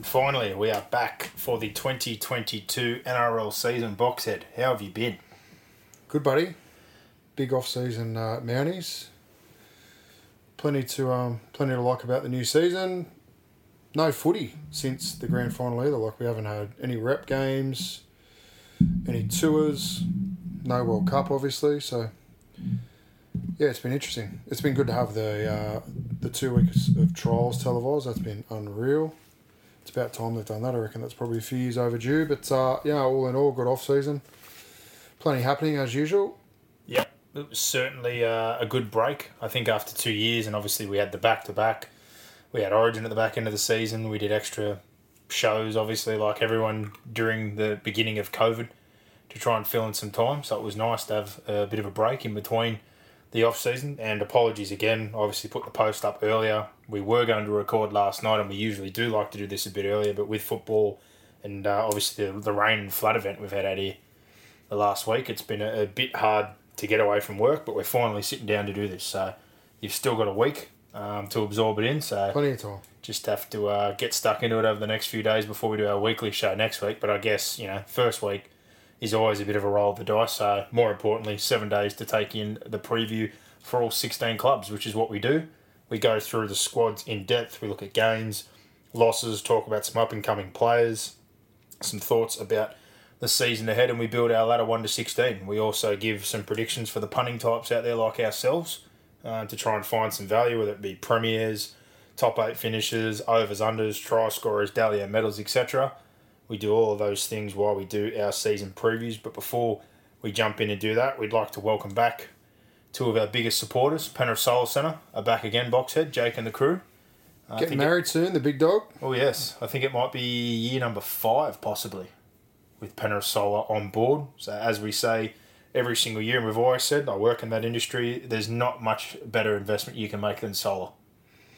And finally, we are back for the 2022 NRL season box head. How have you been? Good, buddy. Big off-season uh, Mounties. Plenty to um, plenty to like about the new season. No footy since the grand final either. Like we haven't had any rep games, any tours, no World Cup obviously. So yeah, it's been interesting. It's been good to have the uh, the two weeks of trials televised. That's been unreal. It's about time they've done that. I reckon that's probably a few years overdue. But uh, yeah, all in all, good off season. Plenty happening as usual. Yep, it was certainly uh, a good break. I think after two years, and obviously we had the back to back. We had Origin at the back end of the season. We did extra shows, obviously, like everyone during the beginning of COVID, to try and fill in some time. So it was nice to have a bit of a break in between the off season. And apologies again. Obviously, put the post up earlier. We were going to record last night, and we usually do like to do this a bit earlier. But with football and uh, obviously the, the rain and flood event we've had out here the last week, it's been a, a bit hard to get away from work. But we're finally sitting down to do this. So you've still got a week um, to absorb it in. So Plenty of time. just have to uh, get stuck into it over the next few days before we do our weekly show next week. But I guess you know, first week is always a bit of a roll of the dice. So more importantly, seven days to take in the preview for all sixteen clubs, which is what we do. We go through the squads in depth. We look at gains, losses, talk about some up and coming players, some thoughts about the season ahead, and we build our ladder one to sixteen. We also give some predictions for the punting types out there like ourselves uh, to try and find some value, whether it be premiers, top eight finishes, overs, unders, try scorers, Dally M medals, etc. We do all of those things while we do our season previews. But before we jump in and do that, we'd like to welcome back two of our biggest supporters, Penrith Solar Centre, are back again, Boxhead, Jake and the crew. I Getting think it- married soon, the big dog. Oh yes, I think it might be year number five, possibly, with Penrith Solar on board. So as we say every single year, and we've always said, I work in that industry. There's not much better investment you can make than solar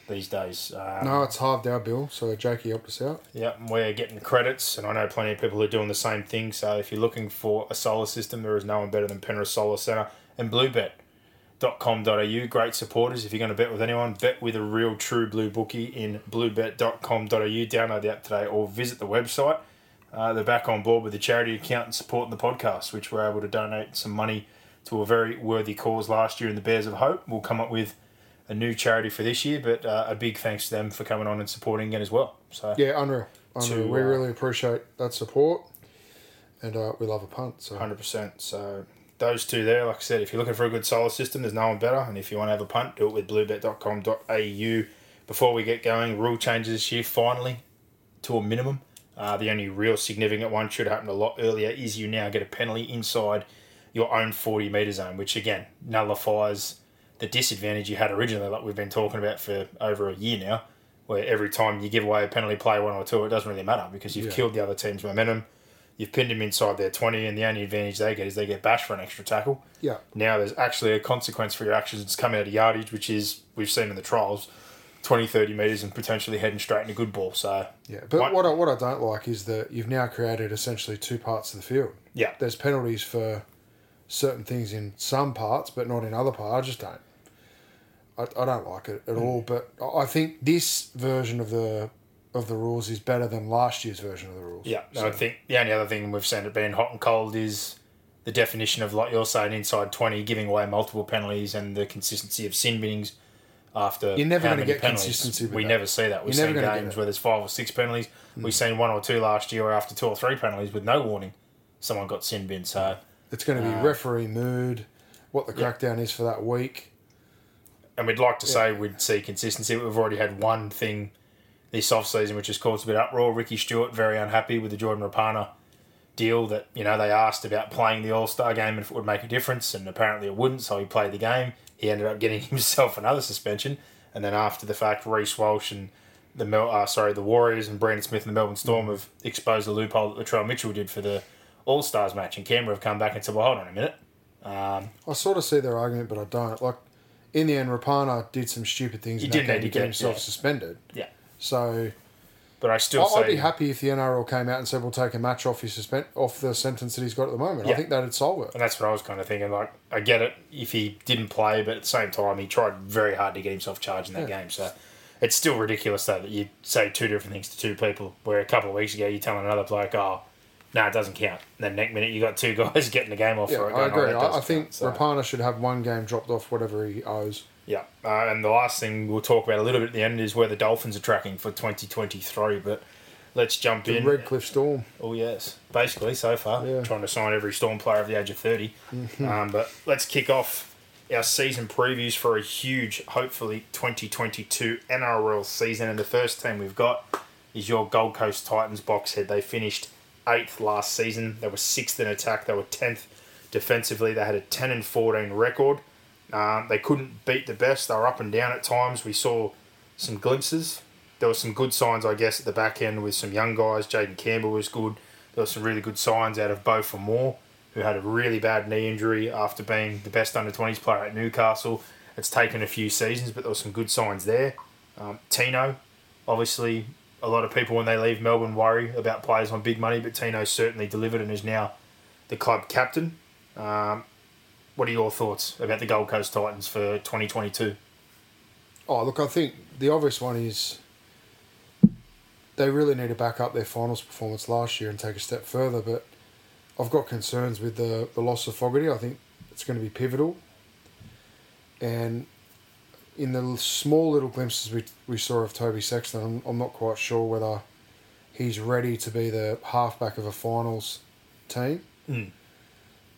these days. Um, No, it's halved our bill, so Jakey helped us out. Yeah, we're getting credits, and I know plenty of people who are doing the same thing. So if you're looking for a solar system, there is no one better than Penrith Solar Centre and Bluebet.com.au. Great supporters. If you're going to bet with anyone, bet with a real true blue bookie in bluebet.com.au. Download the app today or visit the website. Uh, they're back on board with the charity account and supporting the podcast, which we're able to donate some money to a very worthy cause last year in the Bears of Hope. We'll come up with a new charity for this year, but uh, a big thanks to them for coming on and supporting it as well. So Yeah, unreal. Unreal. To, we uh, really appreciate that support, and uh, we love a punt. So Hundred percent. So those two there, like I said, if you're looking for a good solar system, there's no one better. And if you want to have a punt, do it with bluebet.com.au. Before we get going, rule changes this year finally to a minimum. Uh, the only real significant one should happen a lot earlier is you now get a penalty inside your own 40 metre zone, which again nullifies the disadvantage you had originally, like we've been talking about for over a year now, where every time you give away a penalty play one or two, it doesn't really matter because you've Yeah. killed the other team's momentum. You've pinned them inside their 20, and the only advantage they get is they get bashed for an extra tackle. yeah, Now there's actually a consequence for your actions. It's coming out of yardage, which is, we've seen in the trials, 20, 30 metres and potentially heading straight into good ball. So, yeah. But what I, what I don't like is that you've now created essentially two parts of the field. yeah. There's penalties for certain things in some parts, but not in other parts. I just don't. I, I don't like it at hmm. all. But I think this version of the of the rules is better than last year's version of the rules. Yeah, So- I think the only other thing we've seen it being hot and cold is the definition of like you're saying inside twenty, giving away multiple penalties, and the consistency of sin binnings after. You're never gonna get penalties. consistency We that. never see that. We've You're seen games where there's five or six penalties. We've seen one or two last year where after two or three penalties with no warning, someone got sin bin. So, It's going to be Uh, referee mood, what the yeah. crackdown is for that week. and we'd like to say we'd see consistency. We've already had one thing this off season which has caused a bit of uproar. Ricky Stuart very unhappy with the Jordan Rapana deal that you know they asked about playing the All Star game and if it would make a difference, and apparently it wouldn't. So he played the game. He ended up getting himself another suspension, and then after the fact, Reece Walsh and the Mel, uh, sorry, the Warriors and Brandon Smith and the Melbourne Storm have exposed the loophole that Latrell Mitchell did for the All Stars match, and Canberra have come back and said, "Well, hold on a minute." Um, I sort of see their argument, but I don't. Like, in the end, Rapana did some stupid things He did need to get- himself yeah. suspended. yeah, So but I still I- I'd be happy if the NRL came out and said we'll take a match off his suspend off the sentence that he's got at the moment. Yeah. I think that'd solve it. And that's what I was kind of thinking. Like, I get it if he didn't play, but at the same time, he tried very hard to get himself charged in that Yeah. game. So, It's still ridiculous though that you say two different things to two people. Where a couple of weeks ago you're telling another bloke, "Oh, no, it doesn't count." And then next minute you got two guys getting the game off Yeah, for it. I "Oh, agree. I, I think count." So- Rapana should have one game dropped off whatever he owes. Yeah, uh, and the last thing we'll talk about a little bit at the end is where the Dolphins are tracking for 2023. But let's jump The in. Redcliffe Storm. Oh yes, basically so far, Yeah. trying to sign every Storm player of the age of 30. Um, but let's kick off our season previews for a huge, hopefully 2022 NRL season. And the first team we've got is your Gold Coast Titans boxhead. They finished eighth last season. They were sixth in attack. They were tenth defensively. They had a 10 and 14 record. Um, they couldn't beat the best. They were up and down at times. We saw some glimpses. There were some good signs, I guess, at the back end with some young guys. Jayden Campbell was good. There were some really good signs out of Beau Fermor, who had a really bad knee injury after being the best under 20s player at Newcastle. It's taken a few seasons, but there were some good signs there. Um, Tino, obviously, a lot of people when they leave Melbourne worry about players on big money, but Tino certainly delivered and is now the club captain. Um, what are your thoughts about the Gold Coast Titans for 2022? Oh, look, I think the obvious one is they really need to back up their finals performance last year and take a step further. But I've got concerns with the, the loss of Fogarty. I think it's going to be pivotal. And in the small little glimpses we, we saw of Toby Sexton, I'm, I'm not quite sure whether he's ready to be the halfback of a finals team. Mm.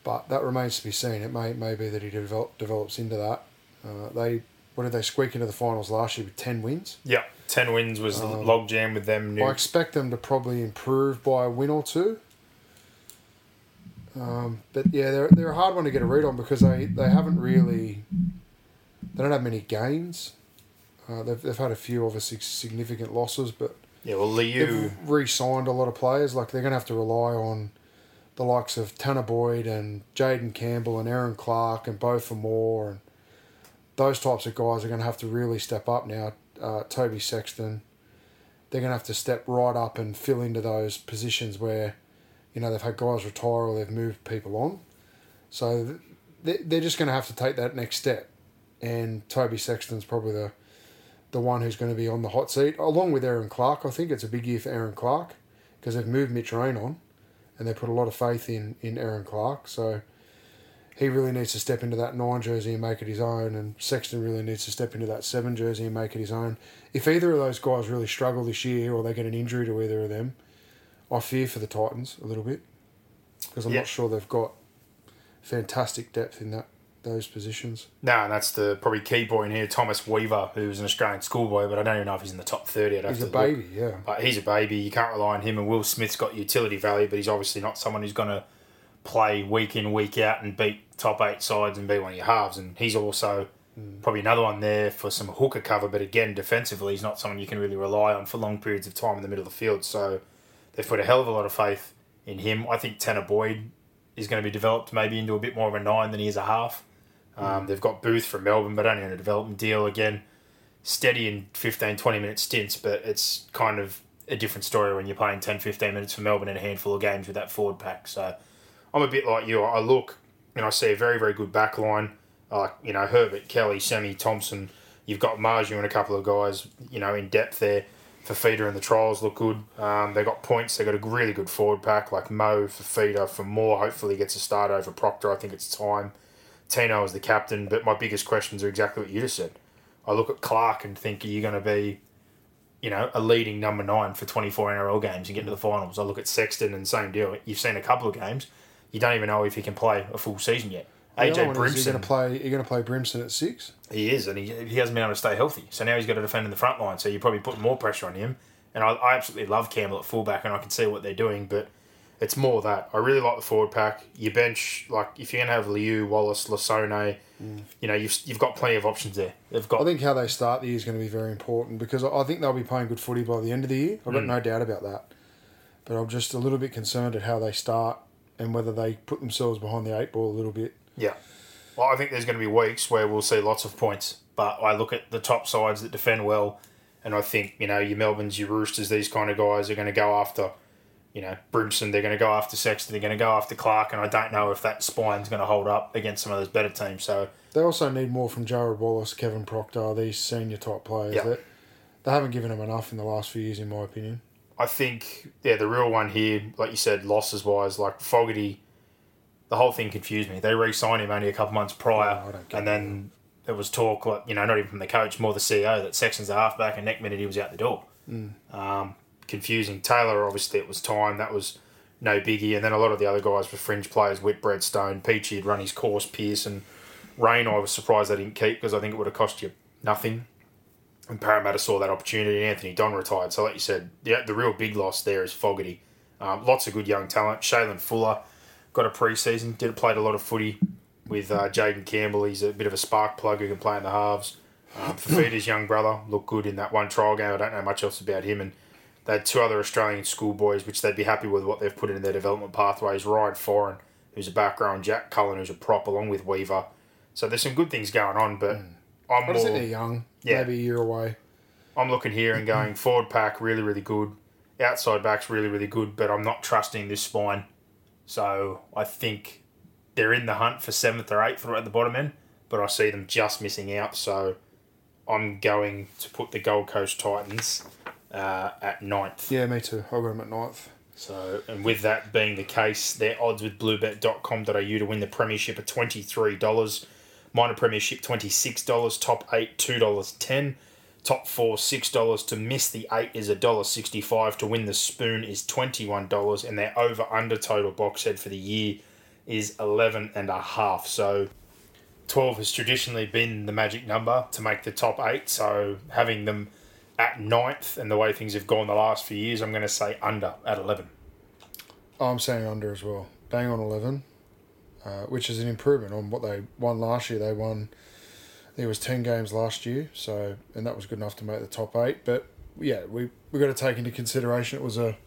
But that remains to be seen. It may, may be that he develop, develops into that. Uh, they what did they squeak into the finals last year with ten wins? Yeah, 10 wins was Um, logjam with them. New, I expect them to probably improve by a win or two. Um, but yeah, they're they're a hard one to get a read on because they, they haven't really they don't have many gains. Uh, they've, they've had a few obviously significant losses, but yeah, well, Liu. re-signed a lot of players. Like they're going to have to rely on the likes of Tanah Boyd and Jayden Campbell and Erin Clark and Bo Moore and those types of guys are going to have to really step up now. Uh, Toby Sexton, they're going to have to step right up and fill into those positions where, you know, they've had guys retire or they've moved people on. So they- they're just going to have to take that next step. And Toby Sexton's probably the the one who's going to be on the hot seat, along with Erin Clark. I think it's a big year for Erin Clark because they've moved Mitch Rein on, and they put a lot of faith in in Erin Clark. So he really needs to step into that nine jersey and make it his own, and Sexton really needs to step into that seven jersey and make it his own. If either of those guys really struggle this year, or they get an injury to either of them, I fear for the Titans a little bit because I'm Yeah. not sure they've got fantastic depth in that those positions. No, and that's the probably key point here. Thomas Weaver, who's an Australian schoolboy, but I don't even know if he's in the top 30. I'd He's a to look. baby, yeah. But he's a baby. You can't rely on him. And Will Smith's got utility value, but he's obviously not someone who's going to play week in, week out and beat top eight sides and be one of your halves. And he's also hmm. probably another one there for some hooker cover, but again, defensively, he's not someone you can really rely on for long periods of time in the middle of the field. So they've put a hell of a lot of faith in him. I think Tanah Boyd is going to be developed maybe into a bit more of a nine than he is a half. Um, they've got Booth from Melbourne, but only on a development deal. Again, steady in 15, 20 minute stints, but it's kind of a different story when you're playing 10, 15 minutes for Melbourne in a handful of games with that forward pack. So I'm a bit like you. I look and I see a very, very good back line. Uh, you know, Herbert, Kelly, Semi, Thompson. You've got Marzhew and a couple of guys, you know, in depth there. Fifita and the trials look good. Um, they got points. They've got a really good forward pack like Mo, Fifita, for more. Hopefully gets a start over Proctor. I think it's time. Tino is the captain, but my biggest questions are exactly what you just said. I look at Clark and think, are you going to be, you know, a leading number nine for 24 NRL games and get to the finals? I look at Sexton and same deal. You've seen a couple of games. You don't even know if he can play a full season yet. AJ one is You're Brimson, going to play. You're going to play Brimson at six. he is, and he, he hasn't been able to stay healthy. So now he's got to defend in the front line. So you're probably putting more pressure on him. And I, I absolutely love Campbell at fullback, and I can see what they're doing, but it's more that. I really like the forward pack. Your bench, like if you're going to have Liu, Wallace, Lisone, mm. you know, you've, you've got plenty of options there. They've got I think how they start the year is going to be very important because I think they'll be playing good footy by the end of the year. I've got mm. no doubt about that. But I'm just a little bit concerned at how they start and whether they put themselves behind the eight ball a little bit. Yeah. Well, I think there's going to be weeks where we'll see lots of points, but I look at the top sides that defend well, and I think, you know, your Melbournes, your Roosters, these kind of guys are going to go after, you know, Brimson, they're going to go after Sexton, they're going to go after Clark, and I don't know if that spine's going to hold up against some of those better teams. So, They also need more from Jarrod Wallace, Kevin Proctor, these senior type players. Yeah. That they haven't given them enough in the last few years, in my opinion. I think yeah, the real one here, like you said, losses wise, like Fogarty, the whole thing confused me. They re-signed him only a couple months prior, Oh, and then there was talk, like you know, not even from the coach, more the CEO, that Sexton's a halfback, and next minute he was out the door. Mm. Um, confusing. Taylor, obviously, it was time. That was no biggie, and then a lot of the other guys were fringe players. Whitbread, Stone, Peachey had run his course. Pearson, Rein, I was surprised they didn't keep because I think it would have cost you nothing. And Parramatta saw that opportunity. and Anthony Don retired. So, like you said, the, the real big loss there is Fogarty. Um, lots of good young talent. Shaylin Fuller got a preseason. Did played a lot of footy with uh, Jayden Campbell. He's a bit of a spark plug who can play in the halves. Um, Fifita's young brother looked good in that one trial game. I don't know much else about him. And they had two other Australian schoolboys, which they'd be happy with what they've put in their development pathways. Ryan Foran, who's a background, Jack Cullen, who's a prop, along with Weaver. So there's some good things going on, but hmm. I'm I more, they're young. Yeah. Maybe a year away. I'm looking here and going forward pack really really good, outside backs really really good, but I'm not trusting this spine. So I think they're in the hunt for seventh or eighth or at the bottom end, but I see them just missing out. So I'm going to put the Gold Coast Titans uh, at ninth. Yeah, me too. I'll go him at ninth. So, and with that being the case, their odds with bluebet.com.au to win the premiership are $23. Minor premiership, $26. Top 8, $2.10. Top 4, $6. To miss the 8 is $1.65. To win the spoon is $21. And their over under total box head for the year is 11 and a half. So 12 has traditionally been the magic number to make the top 8. So having them at ninth and the way things have gone the last few years, I'm going to say under at 11. Oh, I'm saying under as well. Bang on 11, uh, which is an improvement on what they won last year. They won, it was 10 games last year, so and that was good enough to make the top eight. But yeah, we we got to take into consideration it was a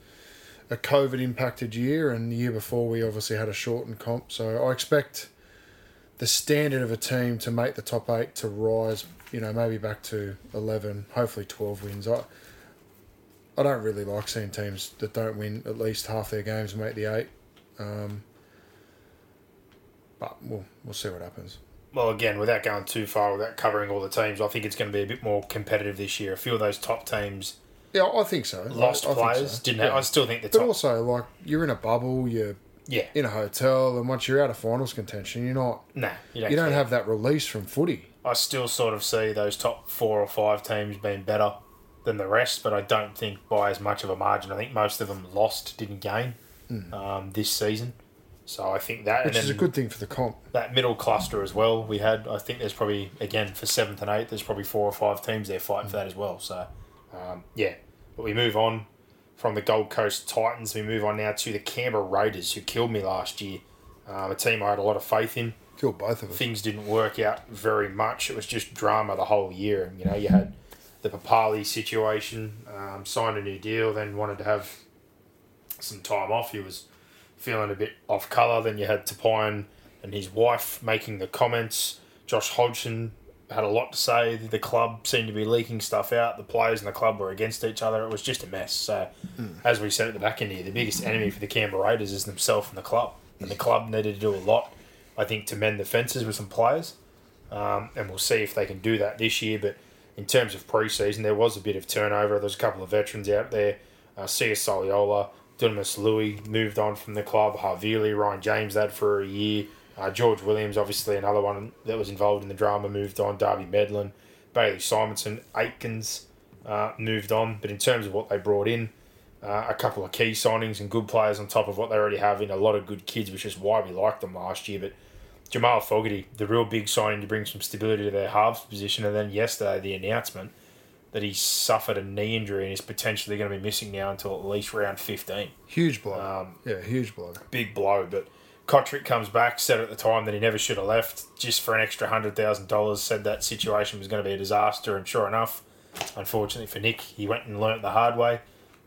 a COVID impacted year, and the year before we obviously had a shortened comp. So I expect the standard of a team to make the top eight to rise, you know, maybe back to 11, hopefully 12 wins. I, I don't really like seeing teams that don't win at least half their games make the eight. Um, but we'll, we'll see what happens. Well, again, without going too far, without covering all the teams, I think it's going to be a bit more competitive this year. A few of those top teams Yeah, I think so. lost I, I players, so. didn't Yeah. have, I still think the But top. also, like, you're in a bubble, you're yeah, in a hotel, and once you're out of finals contention, you're not. nah, you don't, You don't have that release from footy. I still sort of see those top four or five teams being better than the rest, but I don't think by as much of a margin. I think most of them lost, didn't gain um, this season. So I think that, Hmm. Which and is a good thing for the comp. that middle cluster as well. We had, I think, there's probably again for seventh and eighth, there's probably four or five teams there fighting for that as well. So, um, yeah, but we move on from the Gold Coast Titans. We move on now to the Canberra Raiders, who killed me last year. Um, a team I had a lot of faith in. Killed both of us. Things didn't work out very much. It was just drama the whole year. You know, you had the Papali situation, um, signed a new deal, then wanted to have some time off. He was feeling a bit off colour. Then you had Tapine and his wife making the comments. Josh Hodgson had a lot to say. The club seemed to be leaking stuff out. The players and the club were against each other. It was just a mess. So, as we said at the back end here, the biggest enemy for the Canberra Raiders is themselves and the club. And the club needed to do a lot, I think, to mend the fences with some players. Um, and we'll see if they can do that this year. But in terms of pre-season, there was a bit of turnover. There's a couple of veterans out there. Uh, Sia Soliola, Dunamis Lui moved on from the club. Havili, Ryan James, that for a year. Uh, George Williams, obviously another one that was involved in the drama, moved on. Darby Medlin, Bailey Simonsson, Aikens uh, moved on. But in terms of what they brought in, uh, a couple of key signings and good players on top of what they already have in a lot of good kids, which is why we liked them last year. But Jamal Fogarty, the real big signing to bring some stability to their halves position, and then yesterday the announcement that he suffered a knee injury and is potentially going to be missing now until at least round 15. Huge blow. Um, yeah, huge blow. big blow, but Cotric comes back, said at the time that he never should have left just for an extra $100,000, said that situation was going to be a disaster, and sure enough, unfortunately for Nick, he went and learnt the hard way.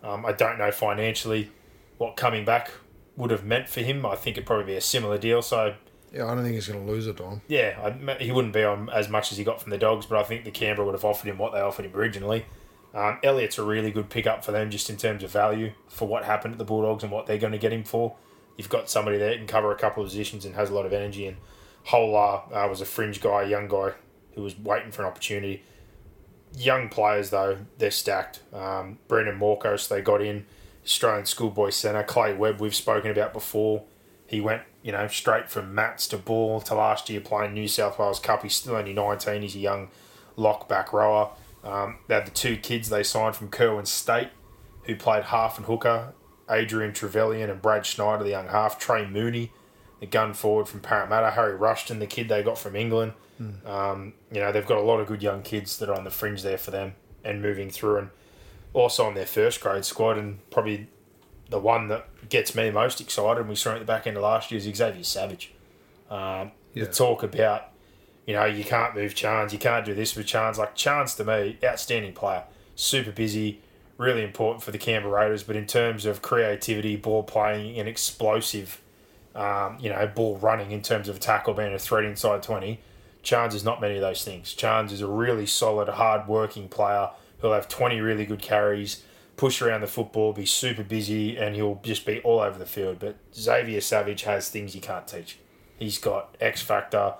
Um, I don't know financially what coming back would have meant for him. I think it'd probably be a similar deal, so Yeah, I don't think he's going to lose it, Dom. yeah, I, he wouldn't be on as much as he got from the Dogs, but I think the Canberra would have offered him what they offered him originally. Um, Elliott's a really good pickup for them just in terms of value for what happened at the Bulldogs and what they're going to get him for. You've got somebody there that can cover a couple of positions and has a lot of energy. And Hola uh, was a fringe guy, a young guy who was waiting for an opportunity. young players though, they're stacked. Um, Brendan Morkos they got in Australian schoolboy centre. Clay Webb we've spoken about before. He went you know straight from mats to ball to last year playing New South Wales Cup. He's still only nineteen. He's a young lock back rower. Um, they had the two kids they signed from Kirwan State, who played half and hooker. Adrian Trevilyan and Brad Schneider, the young half. Trey Mooney, the gun forward from Parramatta. Harry Rushton, the kid they got from England. Mm. Um, you know, they've got a lot of good young kids that are on the fringe there for them and moving through. And also on their first grade squad, and probably the one that gets me most excited, and we saw at the back end of last year, is Xavier Savage. Um, yeah. The talk about, you know, you can't move Chance, you can't do this with Chance. Like, Chance to me, outstanding player, super busy, really important for the Canberra Raiders. But in terms of creativity, ball playing, and explosive, um, you know, ball running in terms of tackle, being a threat inside 20, Chance is not many of those things. Chance is a really solid, hard working player who'll have 20 really good carries, push around the football, be super busy, and he'll just be all over the field. But Xavier Savage has things you can't teach. He's got X factor.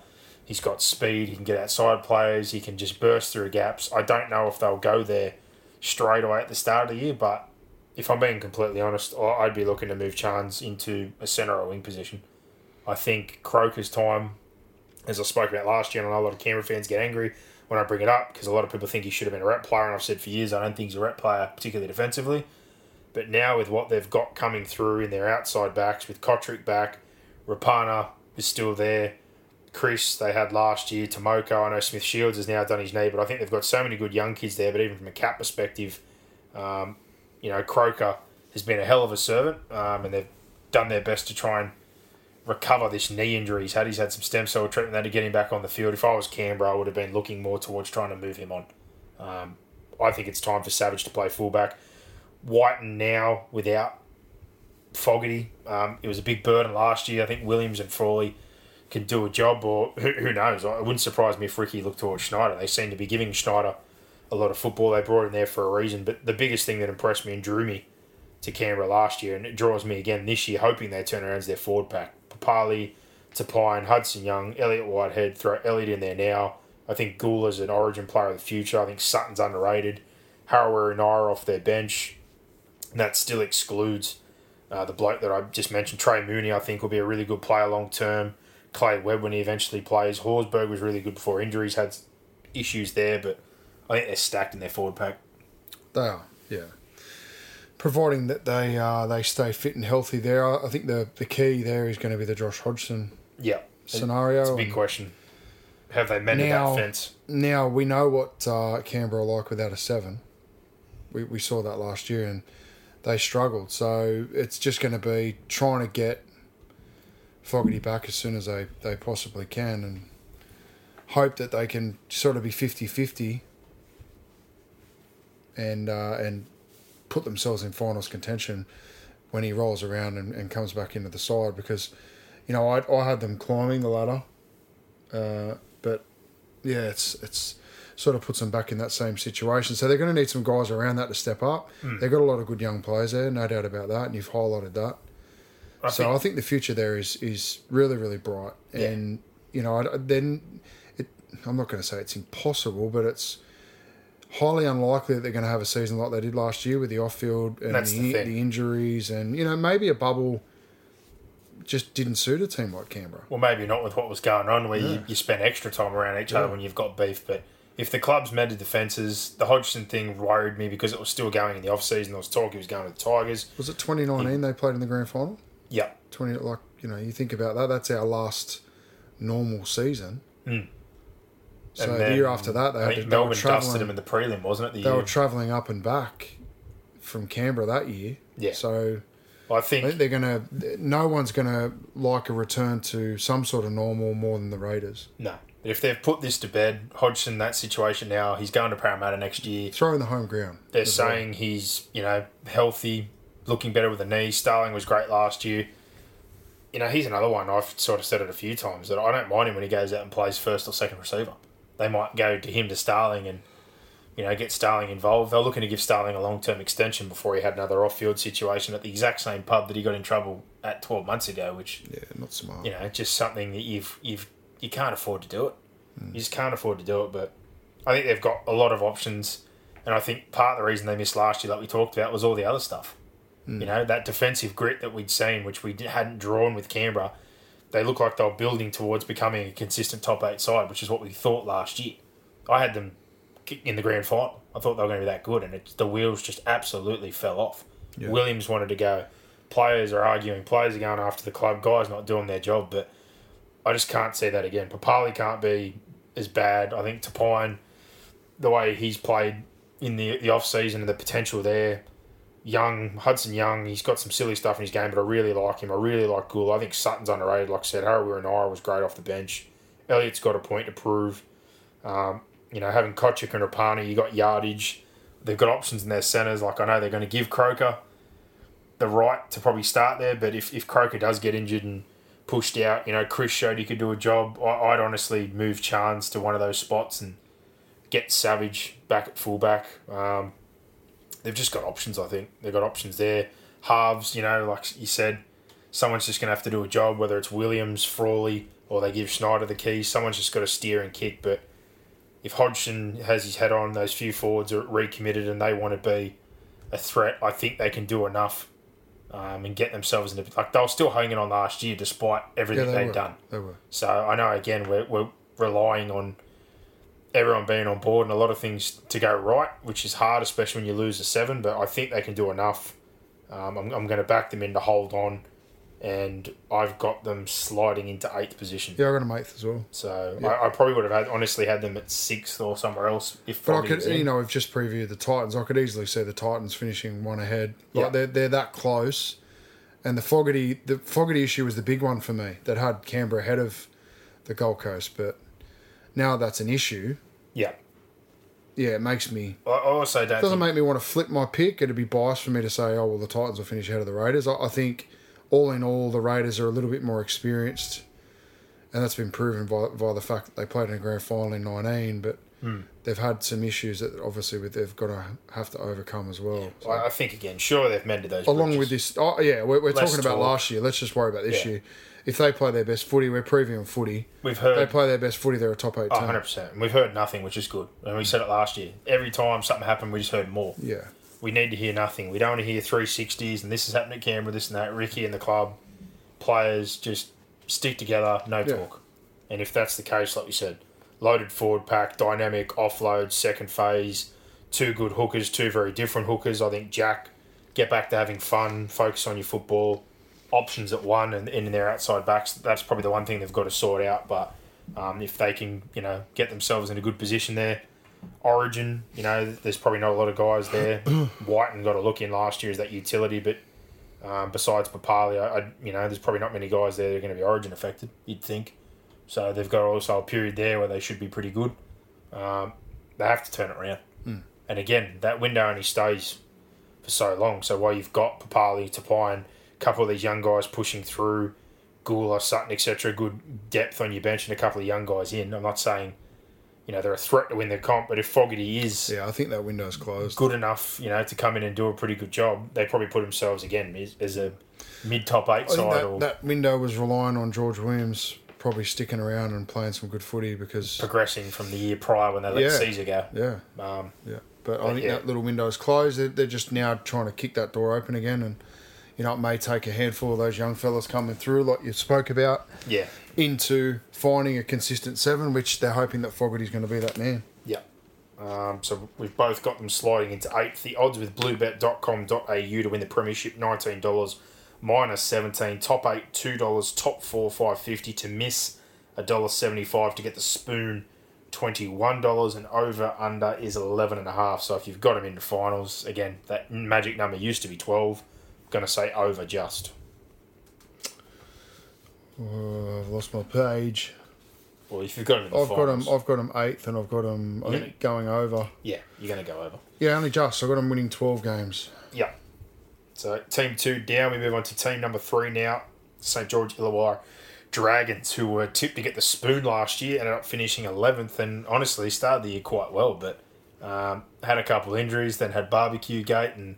He's got speed. He can get outside players. He can just burst through gaps. I don't know if they'll go there straight away at the start of the year, but if I'm being completely honest, I'd be looking to move Chance into a centre or wing position. I think Croker's time, as I spoke about last year, and I know a lot of Canberra fans get angry when I bring it up because a lot of people think he should have been a rep player, and I've said for years I don't think he's a rep player, particularly defensively. But now with what they've got coming through in their outside backs, with Cotric back, Rapana is still there, Chris they had last year, Timoko. I know Smith Shields has now done his knee, but I think they've got so many good young kids there. But even from a cap perspective, um, you know, Croker has been a hell of a servant, um, and they've done their best to try and recover this knee injury he's had. He's had some stem cell treatment there to get him back on the field. If I was Canberra, I would have been looking more towards trying to move him on. Um, I think it's time for Savage to play fullback. Wighton now without Fogarty. Um, it was a big burden last year. I think Williams and Frawley can do a job, or who, who knows? It wouldn't surprise me if Ricky looked towards Schneider. They seem to be giving Schneider a lot of football. They brought him there for a reason. But the biggest thing that impressed me and drew me to Canberra last year, and it draws me again this year, hoping they turn around, their forward pack. Papali, Tapine, Hudson Young, Elliot Whitehead, throw Elliot in there now. I think Guler's an origin player of the future. I think Sutton's underrated. Harrower Harawira Naera off their bench. And that still excludes uh, the bloke that I just mentioned, Trey Mooney, I think will be a really good player long term. Clay Webb when he eventually plays. Horsburgh was really good before injuries, had issues there, but I think they're stacked in their forward pack. They are, yeah. Providing that they uh, they stay fit and healthy there, I think the, the key there is going to be the Josh Hodgson yeah. scenario. It's a big question. Have they mended now, that fence? Now, we know what uh, Canberra are like without a seven. We, we saw that last year and they struggled. So it's just going to be trying to get Fogarty back as soon as they, they possibly can and hope that they can sort of be 50 50 and, uh, and put themselves in finals contention when he rolls around and, and comes back into the side because, you know, I, I had them climbing the ladder. Uh, but yeah, it's it's sort of puts them back in that same situation. So they're going to need some guys around that to step up. Mm. They've got a lot of good young players there, no doubt about that, and you've highlighted that. I so think, I think the future there is is really really bright, yeah. and you know then it, I'm not going to say it's impossible, but it's highly unlikely that they're going to have a season like they did last year with the off field and the, the, the, injuries, and you know maybe a bubble just didn't suit a team like Canberra. Well, maybe not with what was going on, where yeah. you, you spend extra time around each other when you've got beef, but. If the club's mended defences, the Hodgson thing worried me because it was still going in the off season. There was talk he was going to the Tigers. Was it 2019 he, they played in the grand final? Yeah. 20, like, you know, you think about that, that's our last normal season. Mm. So the year after that, they, I had, Melbourne dusted him in the prelim, wasn't it? The they year? were travelling up and back from Canberra that year. Yeah. So I think, I think they're going to. No one's going to like a return to some sort of normal more than the Raiders. No. If they've put this to bed, Hodgson, that situation now, he's going to Parramatta next year. Throwing the home ground. They're saying well. he's, you know, healthy, looking better with the knee. Starling was great last year. You know, he's another one. I've sort of said it a few times that I don't mind him when he goes out and plays first or second receiver. They might go to him to Starling and, you know, get Starling involved. They're looking to give Starling a long term extension before he had another off field situation at the exact same pub that he got in trouble at 12 months ago, which, yeah, not smart. You know, just something that you've, you've, you can't afford to do it. Mm. You just can't afford to do it, but I think they've got a lot of options, and I think part of the reason they missed last year, like we talked about, was all the other stuff. Mm. You know that defensive grit that we'd seen, which we hadn't drawn with Canberra. They look like they were building towards becoming a consistent top eight side, which is what we thought last year. I had them in the grand final. I thought they were going to be that good, and it, the wheels just absolutely fell off. Yeah. Williams wanted to go. Players are arguing. Players are going after the club. Guys not doing their job, but I just can't see that again. Papali can't be as bad. I think Tapine, the way he's played in the the off season and the potential there. Young Hudson Young, he's got some silly stuff in his game, but I really like him. I really like Gould. I think Sutton's underrated. Like I said, Harry Nara was great off the bench. Elliott's got a point to prove. Um, you know, having Cotric and Rapana, you got yardage. They've got options in their centres. Like I know they're going to give Croker the right to probably start there, but if, if Croker does get injured and pushed out, you know, Chris showed he could do a job. I, I'd honestly move Chance to one of those spots and get Savage back at fullback. Um, they've just got options, I think. They've got options there. Halves, you know, like you said, someone's just going to have to do a job, whether it's Williams, Frawley, or they give Schneider the keys. Someone's just got to steer and kick. But if Hodgson has his head on, those few forwards are recommitted and they want to be a threat, I think they can do enough um, and get themselves into like they were still hanging on last year despite everything they they'd were. done. They were. So I know again we're, we're relying on everyone being on board and a lot of things to go right, which is hard, especially when you lose a seven. But I think they can do enough. Um, I'm, I'm going to back them in to hold on, and I've got them sliding into eighth position. Yeah, I got them eighth as well. So Yeah. I, I probably would have had honestly had them at sixth or somewhere else if. But I could, you know, we've just previewed the Titans. I could easily see the Titans finishing one ahead. Like Yeah. they're they're that close, and the Fogarty the Fogarty issue was the big one for me that had Canberra ahead of the Gold Coast. But now that's an issue. yeah. Yeah, it makes me I also don't. doesn't Think, make me want to flip my pick. It'd be biased for me to say, oh well, the Titans will finish ahead of the Raiders. I, I think all in all, the Raiders are a little bit more experienced, and that's been proven by, by the fact that they played in a grand final in nineteen. But Hmm. they've had some issues that obviously with they've got to have to overcome as well. So- I I think again, sure they've mended those. along bridges. with this, oh yeah, we're, we're talking about talk. last year. Let's just worry about this Yeah. year. If they play their best footy, we're previewing footy. we've heard They play their best footy, they're a top eight Oh, team. 100%. We've heard nothing, which is good. And we said it last year. Every time something happened, we just heard more. Yeah, We need to hear nothing. We don't want to hear 360s and this is happening at Canberra, this and that. Ricky and the club, players just stick together, no Yeah. talk. And if that's the case, like you said, loaded forward pack, dynamic offload, second phase, two good hookers, two very different hookers. I think Jack, get back to having fun, focus on your football. Options at one and, and in their outside backs, that's probably the one thing they've got to sort out. But um, if they can, you know, get themselves in a good position there, Origin, you know, there's probably not a lot of guys there. Wighton got a look in last year as that utility, but um, besides Papali, I, I, you know, there's probably not many guys there that are going to be Origin affected. You'd think. So they've got also a period there where they should be pretty good. Um, they have to turn it around. And again, that window only stays for so long. So while you've got Papali, Tapine, couple of these young guys pushing through, Guler, Sutton, etc., good depth on your bench, and a couple of young guys in. I'm not saying, you know, they're a threat to win the comp, but if Fogarty is yeah, I think that window's closed. good enough, you know, to come in and do a pretty good job, they probably put themselves again as, as a mid top eight I side that, or that window was relying on George Williams probably sticking around and playing some good footy because progressing from the year prior when they let Yeah. Sezer go. yeah, Um, yeah. But I think yeah. that little window's closed. They're, they're just now trying to kick that door open again, and you know it may take a handful of those young fellas coming through, like you spoke about, yeah, into finding a consistent seven, which they're hoping that Fogarty's going to be that man. yeah. Um, so we've both got them sliding into eighth. The odds with bluebet.com.au to win the premiership $19, minus 17. Top eight, $2. Top four, five fifty To miss, $1.75 to get the spoon. $21 and over under is 11.5 so if you've got them into finals again that magic number used to be 12 going to say over just Uh, I've lost my page. well if you've got the I've got them. I've got them eighth, and I've got. I Yeah. think going over. yeah you're going to go over Yeah, only just. I've got them winning twelve games. Yeah. So team two down. We move on to team number three now. St George Illawarra Dragons, who were tipped to get the spoon last year, ended up finishing eleventh, and honestly started the year quite well, but um, had a couple injuries, then had barbecue gate, and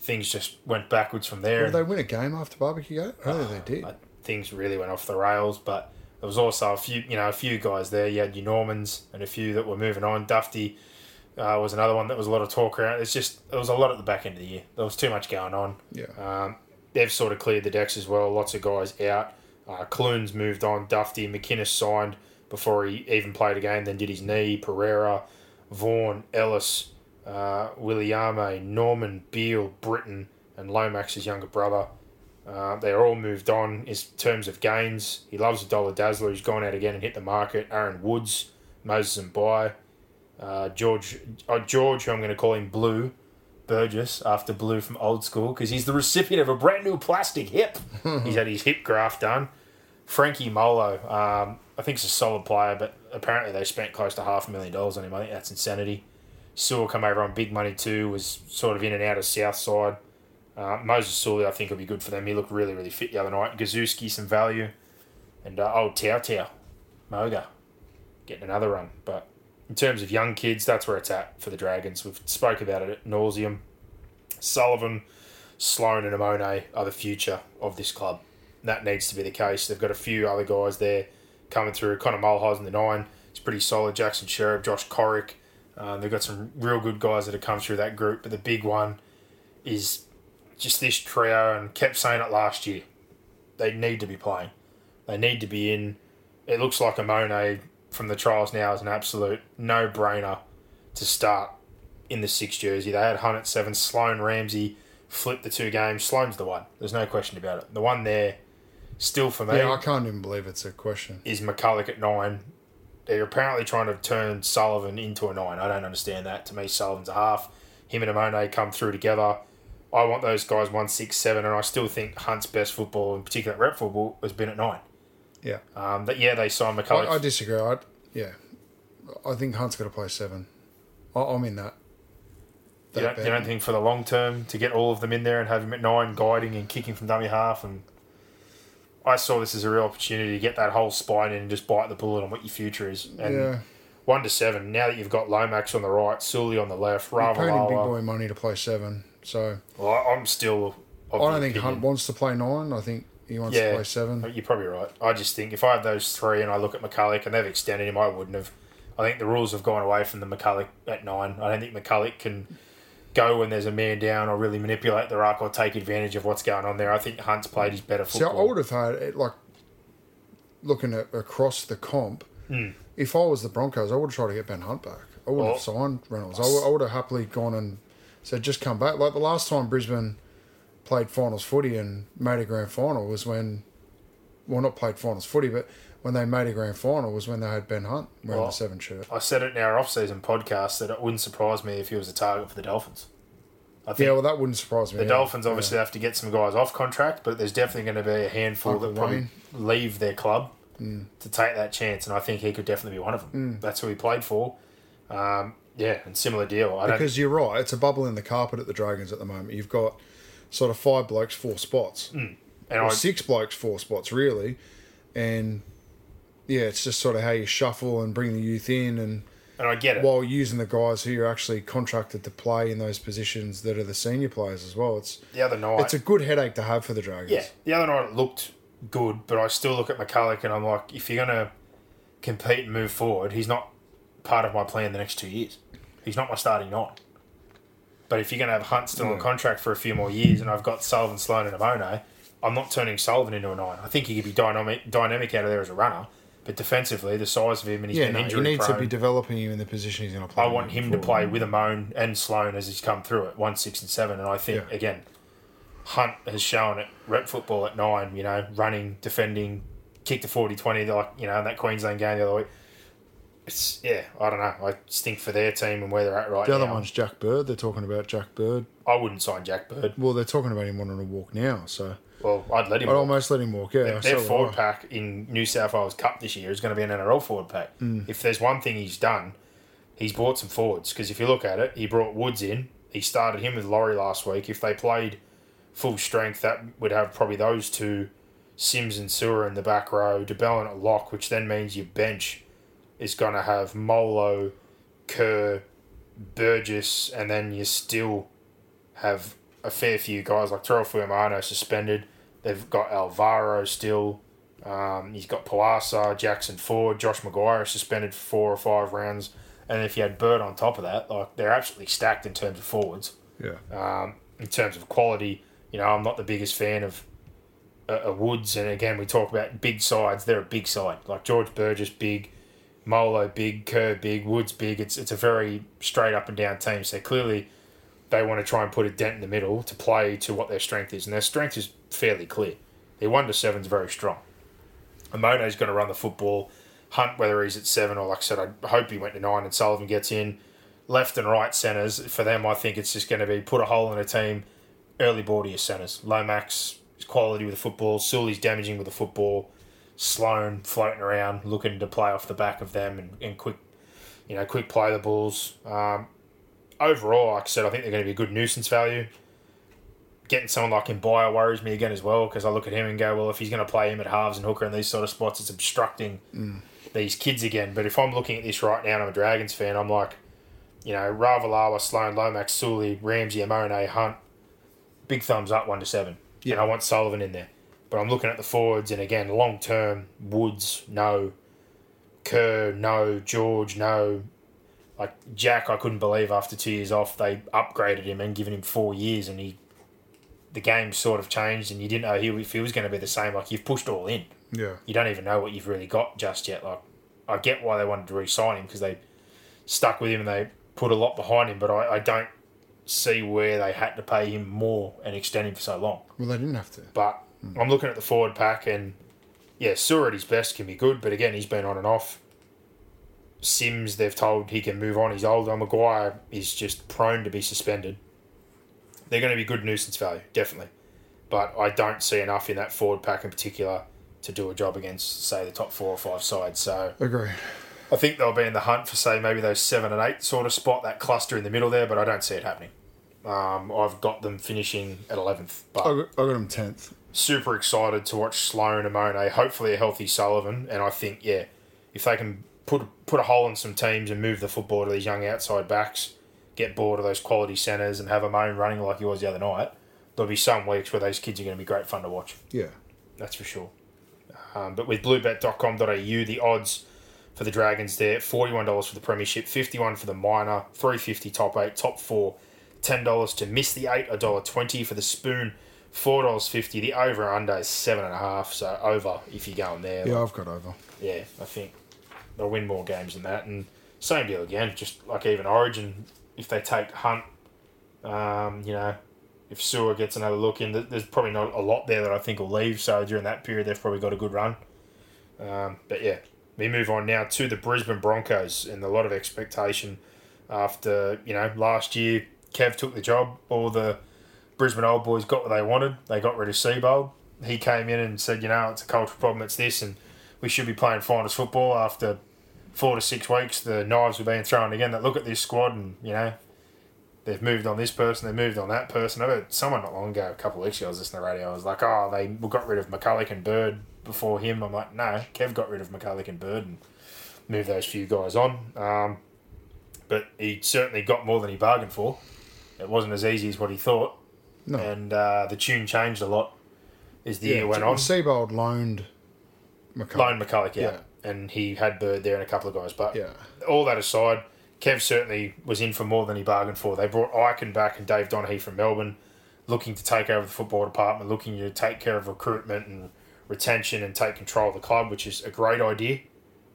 things just went backwards from there. Did they win a game after barbecue gate? I don't they did. Uh, things really went off the rails, but There was also a few, you know, a few guys there. You had your Normans and a few that were moving on. Dufty uh, was another one that was a lot of talk around. It's just there was a lot at the back end of the year. There was too much going on. Yeah. Um, they've sort of cleared the decks as well. Lots of guys out. Uh, Clunes moved on. Dufty McInnes signed before he even played a game. Then did his knee. Pereira, Vaughan, Ellis, uh, Williame, Norman, Beale, Britton, and Lomax's younger brother. Uh, they're all moved on in terms of gains. He loves a dollar dazzler. He's gone out again and hit the market. Aaron Woods, Moses Mbye, uh, George, uh, George, who I'm going to call him Blue, Burgess after Blue from old school because he's the recipient of a brand new plastic hip. he's had his hip graft done. Frankie Molo, um, I think he's a solid player, but apparently they spent close to half a million dollars on him. I think that's insanity. Sewell come over on big money too, was sort of in and out of South Side. Uh, Moses Suli, I think, will be good for them. He looked really, really fit the other night. Gazuski, some value. And uh, old Tau Tau, Moga, getting another run. But in terms of young kids, that's where it's at for the Dragons. We've spoke about it at nauseum. Sullivan, Sloan, and Amone are the future of this club. That needs to be the case. They've got a few other guys there coming through. Connor in the nine. It's pretty solid. Jackson Sherriff, Josh Corrick. Um, they've got some real good guys that have come through that group. But the big one is just this trio, and kept saying it last year. They need to be playing. They need to be in. It looks like Amone from the trials now is an absolute no brainer to start in the six jersey. They had Hunt at seven. Sloan Ramsey flipped the two games. Sloan's the one. There's no question about it. The one there, still for me, Yeah, I can't even believe it's a question. is McCullough at nine. They're apparently trying to turn Sullivan into a nine. I don't understand that. To me, Sullivan's a half. Him and Amone come through together. I want those guys one, six, seven, and I still think Hunt's best football, in particular rep football, has been at nine. Yeah. Um, but yeah, they signed I, McCullough. I disagree. I, yeah. I think Hunt's got to play seven. I, I'm in that. You don't, you don't think for the long term to get all of them in there and have him at nine guiding and kicking from dummy half and I saw this as a real opportunity to get that whole spine in and just bite the bullet on what your future is. And yeah. one to seven, now that you've got Lomax on the right, Suli on the left, You're paying him big boy money to play seven. So Well, I- I'm still. I don't think opinion- Hunt wants to play nine. I think he wants Yeah. to play seven. Uh, you're probably right. I just think if I had those three and I look at McCullough and they've extended him, I wouldn't have. I think the rules have gone away from the McCullough at nine. I don't think McCullough can go when there's a man down or really manipulate the ruck or take advantage of what's going on there. I think Hunt's played his better football. So I would have had it like looking at across the comp. Hmm. If I was the Broncos, I would have tried to get Ben Hunt back. I would Well- have signed Reynolds. I would, I would have happily gone and said, just come back. Like the last time Brisbane played finals footy and made a grand final was when, well, not played finals footy, but when they made a grand final was when they had Ben Hunt wearing Well, the seven shirt. I said it in our off-season podcast that it wouldn't surprise me if he was a target for the Dolphins. I think Yeah, well, that wouldn't surprise me. the either. Dolphins obviously have to get some guys off contract, but there's definitely going to be a handful Uncle that probably Wayne. leave their club mm. to take that chance, and I think he could definitely be one of them. Mm. That's who he played for. Um, yeah, and similar deal. I don't. Because you're right, it's a bubble in the carpet at the Dragons at the moment. You've got sort of five blokes, four spots. Mm. And or I, six blokes, four spots, really. And yeah, it's just sort of how you shuffle and bring the youth in, and and I get it. while using the guys who are actually contracted to play in those positions that are the senior players as well. It's the other night, it's a good headache to have for the Dragons. yeah, the other night it looked good, but I still look at McCullough and I'm like, if you're going to compete and move forward, he's not part of my plan the next two years. He's not my starting nine. But if you're going to have Hunt still on contract for a few more years, and I've got Sullivan, Sloan, and Amone, I'm not turning Sullivan into a nine. I think he could be dynamic, dynamic out of there as a runner, but defensively, the size of him and he's yeah. been No, you need prone. to be developing him in the position he's going to play. I want him to play with Amone and Sloan as he's come through it, one, six, and seven. And I think Yeah. again, Hunt has shown it rep football at nine. You know, running, defending, kick to 40-20, like you know in that Queensland game the other week. It's yeah, I don't know. I just think for their team and where they're at right now. The now, other one's Jack Bird. They're talking about Jack Bird. I wouldn't sign Jack Bird. Well, they're talking about him wanting to walk now, so Well, I'd let him. I'd walk. almost let him walk. Yeah, Their would forward pack in New South Wales Cup this year is going to be an NRL forward pack. Mm. If there's one thing he's done, he's bought some forwards. Because if you look at it, he brought Woods in. He started him with Lawrie last week. If they played full strength, that would have probably those two, Sims and Sewer in the back row, de Belin at lock, which then means your bench is going to have Molo, Kerr, Burgess, and then you still have a fair few guys like Tyrell Fuimaono suspended. They've got Alvaro still. Um, he's got Palasa, Jackson Ford, Josh McGuire suspended for four or five rounds. And if you had Bird on top of that, like they're absolutely stacked in terms of forwards. Yeah. Um, in terms of quality, you know, I'm not the biggest fan of uh, uh, Woods. And again, we talk about big sides. They're a big side. Like George Burgess, big. Molo, big. Kerr, big. Woods, big. It's, it's a very straight up and down team. So clearly they want to try and put a dent in the middle to play to what their strength is. And their strength is fairly clear. Their 1 to 7 is very strong. Amone's going to run the football. Hunt, whether he's at seven or like I said, I hope he went to nine and Sullivan gets in. Left and right centres, for them, I think it's just going to be put a hole in a team, early ball to your centres. Lomax is quality with the football. Suli's damaging with the football. Sloan floating around, looking to play off the back of them and, and quick, you know, quick play the balls. Um, overall, like I said, I think they're going to be a good nuisance value getting someone like Mbye worries me again as well because I look at him and go, well, if he's going to play him at halves and hooker and these sort of spots, it's obstructing Mm. these kids again. But if I'm looking at this right now and I'm a Dragons fan, I'm like, you know, Ravalawa, Sloan, Lomax, Suli, Ramsey, Amone, Hunt, big thumbs up, one to seven. Yeah. And I want Sullivan in there. But I'm looking at the forwards, and again, long term, Woods, no. Kerr, no. George, no. Like Jack, I couldn't believe after two years off, they upgraded him and given him four years, and he the game sort of changed and you didn't know he, if he was going to be the same. Like you've pushed all in. Yeah. You don't even know what you've really got just yet. Like I get why they wanted to re-sign him because they stuck with him and they put a lot behind him, but I, I don't see where they had to pay him more and extend him for so long. Well, they didn't have to. But hmm. I'm looking at the forward pack and yeah, Su'A at his best can be good, but again, he's been on and off. Sims, they've told he can move on. He's older. McGuire is just prone to be suspended. They're going to be good nuisance value, definitely. But I don't see enough in that forward pack in particular to do a job against, say, the top four or five sides. So Agree. I think they'll be in the hunt for, say, maybe those seven and eight sort of spot, that cluster in the middle there, but I don't see it happening. Um, I've got them finishing at 11th. But I got, I got him 10th. super excited to watch Sloan and Monet, hopefully a healthy Sullivan, and I think yeah, if they can put put a hole in some teams and move the football to these young outside backs, get bored of those quality centres and have Amone running like he was the other night, there'll be some weeks where those kids are going to be great fun to watch. Yeah. That's for sure. Um, but with bluebet.com.au, the odds for the Dragons there, $41 for the Premiership, 51 for the minor, 350 top eight, top four, $10 to miss the eight, $1.20 for the spoon, $4.50. The over and under is 7.5, so over if you're going there. Yeah, I've got over. yeah, I think they'll win more games than that. And same deal again, just like even Origin, if they take Hunt, um, you know, if Su'A gets another look in, there's probably not a lot there that I think will leave. So during that period, they've probably got a good run. Um, but yeah, we move on now to the Brisbane Broncos and a lot of expectation after, you know, last year Kev took the job. All the Brisbane old boys got what they wanted. They got rid of Seibold. He came in and said, you know, it's a cultural problem, it's this, and we should be playing finals football after four to six weeks. The knives were being thrown again. That look at this squad, and you know, they've moved on this person, they've moved on that person. I heard someone not long ago, a couple of weeks ago, I was listening to the radio. I was like, oh, they got rid of McCullough and Bird before him. I'm like, no, Kev got rid of McCullough and Bird and moved those few guys on. Um, but he certainly got more than he bargained for. It wasn't as easy as what he thought, No. and uh, the tune changed a lot as the year went on. Seibold loaned McCullough. Loan McCullough, yeah. And he had Bird there and a couple of guys. But Yeah. all that aside, Kev certainly was in for more than he bargained for. They brought Ikin back and Dave Donaghy from Melbourne, looking to take over the football department, looking to take care of recruitment and retention and take control of the club, which is a great idea.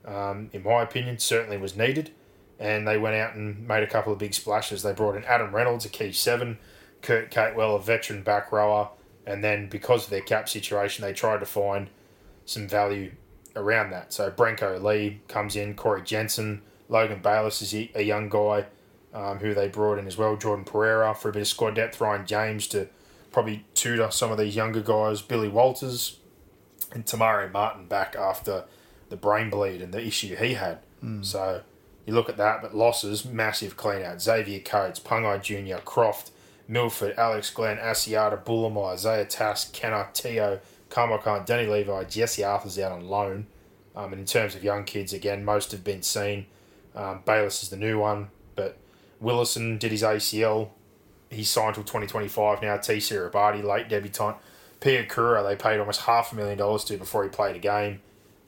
Um, in my opinion, certainly was needed. And they went out and made a couple of big splashes. They brought in Adam Reynolds, a key seven, Kurt Capewell, a veteran back rower, and then because of their cap situation, they tried to find some value around that. So Brenko Lee comes in, Corey Jensen, Logan Bayliss is a young guy um, who they brought in as well, Jordan Pereira for a bit of squad depth, Ryan James to probably tutor some of these younger guys, Billy Walters, and Te Maire Martin back after the brain bleed and the issue he had. So you look at that, but losses, massive clean out. Xavier Coates, Pangai Jr., Croft, Milford, Alex Glenn, Asiata, Bullemor, Isaiah Tass, Kenner, Teo, Carmichael, Danny Levi, Jesse Arthur's out on loan. Um, and in terms of young kids, again, most have been seen. Um, Bayliss is the new one, but Willison did his ACL. He's signed till 2025 now. T. Sirabati, late debutant. Piakura, they paid almost half a million dollars to before he played a game.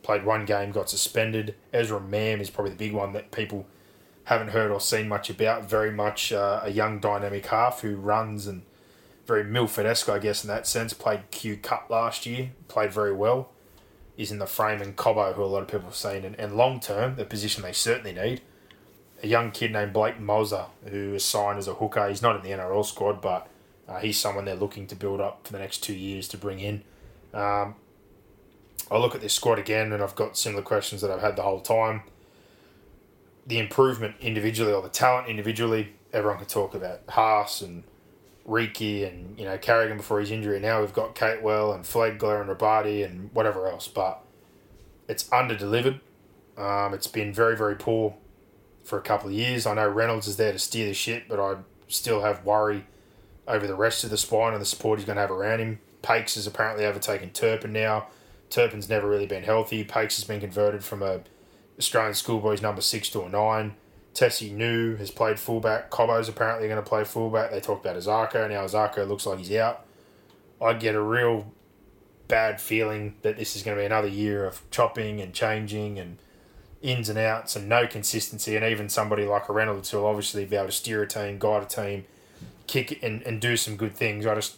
Played one game, got suspended. Ezra Mam is probably the big one that people haven't heard or seen much about. Very much uh, a young dynamic half who runs and very Milford-esque, I guess, in that sense. Played Q Cup last year, played very well. Is in the frame and Cobbo, who a lot of people have seen. And, and long term, the position they certainly need. A young kid named Blake Mozer, who is signed as a hooker. He's not in the NRL squad, but uh, he's someone they're looking to build up for the next two years to bring in. Um, I look at this squad again, and I've got similar questions that I've had the whole time. The improvement individually, or the talent individually, everyone can talk about Haas and Riki and you know Carrigan before his injury. Now we've got Capewell and Flegler and Robati and whatever else, but it's under delivered. Um, it's been very very poor for a couple of years. I know Reynolds is there to steer the ship, but I still have worry over the rest of the spine and the support he's going to have around him. Paix has apparently overtaken Turpin now. Turpin's never really been healthy. Paix has been converted from a Australian schoolboys number six to a nine. Tesi Niu has played fullback. Cobbo's apparently going to play fullback. They talked about Isaako. Now Isaako looks like he's out. I get a real bad feeling that this is going to be another year of chopping and changing and ins and outs and no consistency. And even somebody like a Reynolds who will obviously be able to steer a team, guide a team, kick and, and do some good things. I just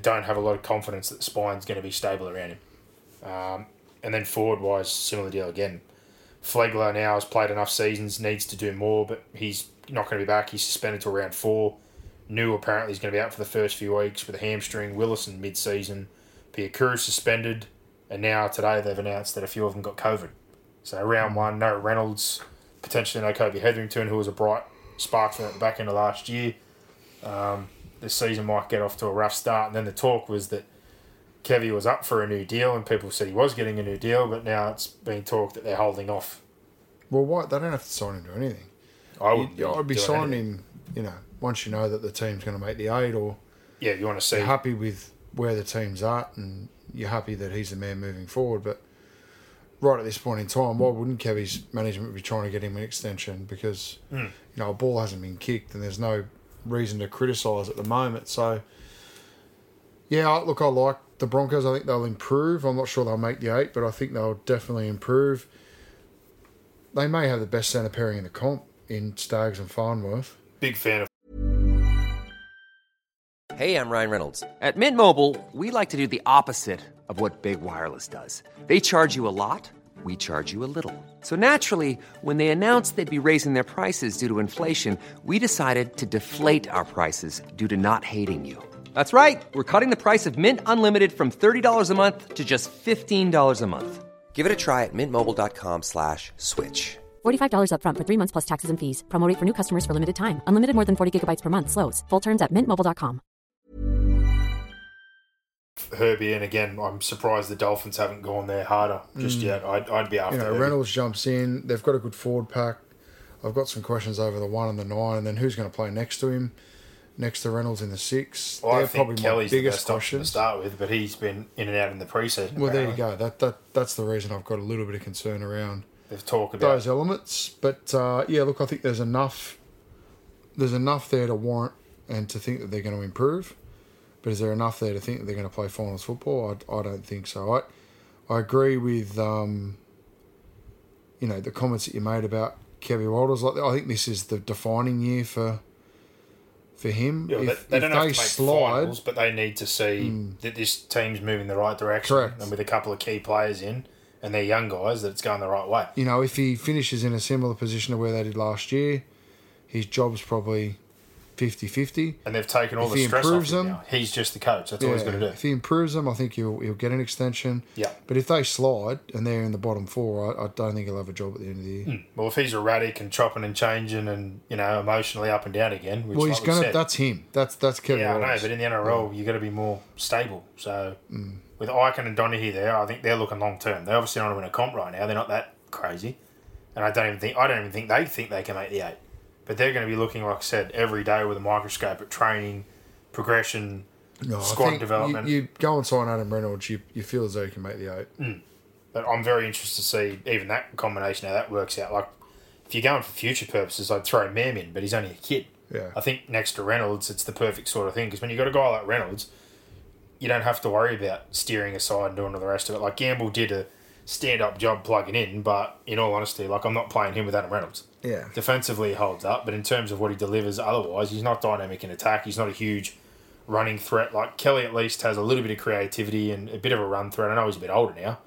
don't have a lot of confidence that the spine's going to be stable around him. Um, and then forward wise, similar deal again. Flegler now has played enough seasons, needs to do more, but he's not going to be back. He's suspended to round four. Niu apparently is going to be out for the first few weeks with a hamstring. Willison mid season. Piakura suspended. And now today they've announced that a few of them got COVID. So round one, no Reynolds, potentially no Kobe Hetherington, who was a bright spark at the back end of last year. Um, the season might get off to a rough start. And then the talk was that Kevy was up for a new deal, and people said he was getting a new deal, but now it's been talked that they're holding off. Well, why they don't have to sign him to anything. I would. You- I'd be signing him. You know, once you know that the team's going to make the eight, or Yeah, you want to see. you're happy with where the team's at, and you're happy that he's the man moving forward. But right at this point in time, why wouldn't Kevy's management be trying to get him an extension? Because Hmm. you know a ball hasn't been kicked, and there's no reason to criticise at the moment. So yeah, look, I like the Broncos. I think they'll improve. I'm not sure they'll make the eight, but I think they'll definitely improve. They may have the best centre pairing in the comp in Staggs and Farnworth. Big fan of. Hey, I'm Ryan Reynolds. At Mint Mobile, we like to do the opposite of what Big Wireless does. They charge you a lot, we charge you a little. So naturally, when they announced they'd be raising their prices due to inflation, we decided to deflate our prices due to not hating you. That's right. We're cutting the price of Mint Unlimited from $30 a month to just $15 a month. Give it a try at mintmobile.com slash switch. $45 upfront for three months plus taxes and fees. Promo rate for new customers for limited time. Unlimited more than 40 gigabytes per month. Slows. Full terms at mintmobile.com. Herbie, and again, I'm surprised the Dolphins haven't gone there harder just yet. I'd, I'd be after Mm. You know, Herbie. Reynolds jumps in. They've got a good forward pack. I've got some questions over the one and the nine, and then who's going to play next to him? Next to Reynolds in the six. Well, I They're think probably Kelly's my the biggest best option to questions. start with, but he's been in and out in the preseason. Well, there you apparently. go. That that that's the reason I've got a little bit of concern around They've talked about those elements. But uh, yeah, look, I think there's enough. There's enough there to warrant and to think that they're going to improve. But is there enough there to think that they're going to play finals football? I, I don't think so. I I agree with um, you know the comments that you made about Kevin Walters. Like I think this is the defining year for for him. Yeah, if they, they if don't they have to make slide, finals, but they need to see hmm. that this team's moving the right direction, Correct. and with a couple of key players in, and they're young guys, that it's going the right way. you know, if he finishes in a similar position to where they did last year, his job's probably 50-50. And they've taken all If the he stress off improves him them- now. He's just the coach. That's all he's going to do. If he improves them, I think he'll, he'll get an extension. Yeah. But if they slide and they're in the bottom four, I, I don't think he'll have a job at the end of the year. Well, if he's erratic and chopping and changing and you know emotionally up and down again, which Well, he's we gonna. said, That's him. That's that's Kevin. yeah, I know, but in the NRL, you've got to be more stable. So Mm. with Ikin and Donaghy there, I think they're looking long term. They obviously don't win a comp right now. They're not that crazy, and I don't even think I don't even think they think they can make the eight. But they're going to be looking, like I said, every day with a microscope at training, progression, No, squad development. You, you go and sign Adam Reynolds. You, you feel as though you can make the eight. Mm. But I'm very interested to see even that combination how that works out. Like, if you're going for future purposes, I'd throw Mam in, but he's only a kid. Yeah. I think next to Reynolds, it's the perfect sort of thing because when you've got a guy like Reynolds, you don't have to worry about steering aside and doing all the rest of it. Like Gamble did a stand up job plugging in, but in all honesty, like I'm not playing him with Adam Reynolds. Yeah. Defensively, he holds up, but in terms of what he delivers otherwise, he's not dynamic in attack. He's not a huge running threat. Like Kelly, at least has a little bit of creativity and a bit of a run threat. I know he's a bit older now,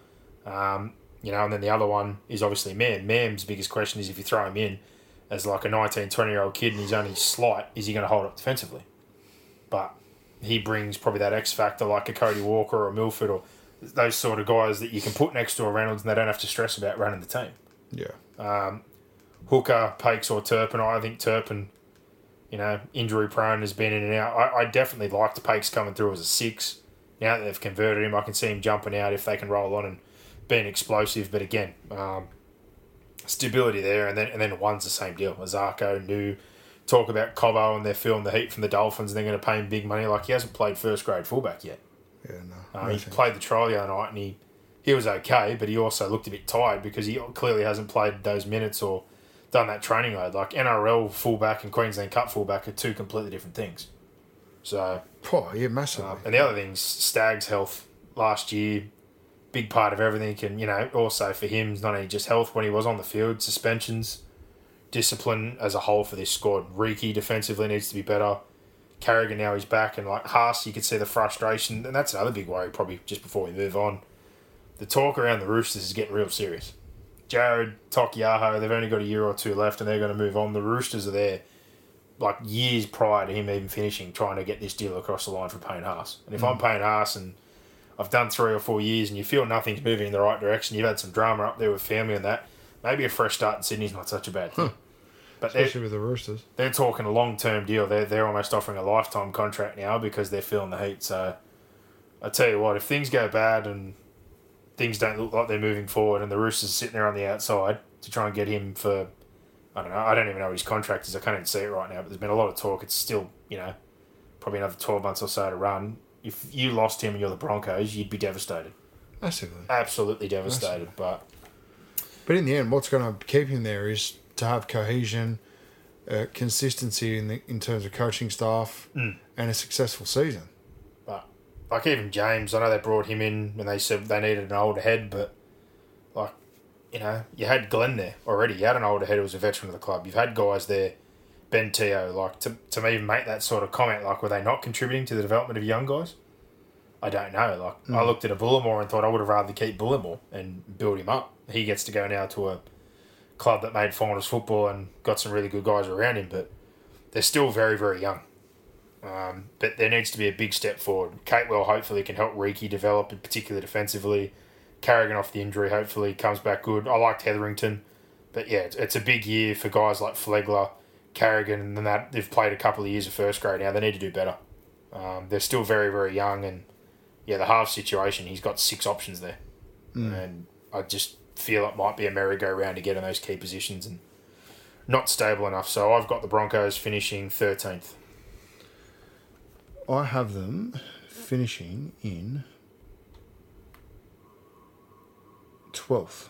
um, you know. And then the other one is obviously Mam. Mam's biggest question is if you throw him in as like a 19, 20 year old kid and he's only slight, is he going to hold up defensively? But he brings probably that X factor like a Cody Walker or a Milford or those sort of guys that you can put next to a Reynolds and they don't have to stress about running the team. Yeah. Hooker, Paix, or Turpin. I think Turpin, you know, injury prone has been in and out. I, I definitely liked Paix coming through as a six. Now that they've converted him, I can see him jumping out if they can roll on and being explosive. But again, um, stability there, and then and then one's the same deal. Isaako, new talk about Cobbo, and they're feeling the heat from the Dolphins, and they're going to pay him big money. Like he hasn't played first grade fullback yet. Yeah, no. Um, he played the trial the other night and he, he was okay, but he also looked a bit tired because he clearly hasn't played those minutes or done that training load. Like NRL fullback and Queensland Cup fullback are two completely different things. So, Oh, yeah, massively. um, and the other thing's Staggs' health last year, big part of everything. And, you know, also for him, it's not only just health when he was on the field, suspensions, discipline as a whole for this squad. Riki defensively needs to be better. Carrigan now he's back, and like Haas, you could see the frustration, and that's another big worry. Probably just before we move on, the talk around the Roosters is getting real serious. Jared Tokiaho, they've only got a year or two left, and they're going to move on. The Roosters are there, like years prior to him even finishing, trying to get this deal across the line for Payne Haas. And if hmm. I'm Payne Haas and I've done three or four years, and you feel nothing's moving in the right direction, you've had some drama up there with family and that, maybe a fresh start in Sydney's not such a bad thing. But they're, Especially with the Roosters. they're talking a long term deal. They're they're almost offering a lifetime contract now because they're feeling the heat. So I tell you what, if things go bad and things don't look like they're moving forward, and the Roosters sitting there on the outside to try and get him for I don't know. I don't even know what his contract is. I can't even see it right now. But there's been a lot of talk. It's still you know probably another twelve months or so to run. If you lost him and you're the Broncos, you'd be devastated. Massively. Absolutely devastated. But But in the end, what's going to keep him there is to have cohesion, uh, consistency in the, in terms of coaching staff, and a successful season. Like even James, I know they brought him in when they said they needed an older head, but like you know, you had Glenn there already. You had an older head who was a veteran of the club. You've had guys there, Ben Teo. Like to to me make that sort of comment, like were they not contributing to the development of young guys? I don't know. Like I mm. looked at a Bullemor and thought I would have rather keep Bullemor and build him up. He gets to go now to a club that made finals football and got some really good guys around him, but they're still very very young. Um, but there needs to be a big step forward. Capewell hopefully can help Riki develop, in particular defensively. Carrigan off the injury hopefully comes back good. I liked Hetherington, but yeah, it's, it's a big year for guys like Flegler, Carrigan, and then that they've played a couple of years of first grade now. They need to do better. Um, they're still very very young, and yeah, the half situation. He's got six options there, and I just feel it might be a merry-go-round to get in those key positions and not stable enough. So I've got the Broncos finishing thirteenth. I have them finishing in 12th.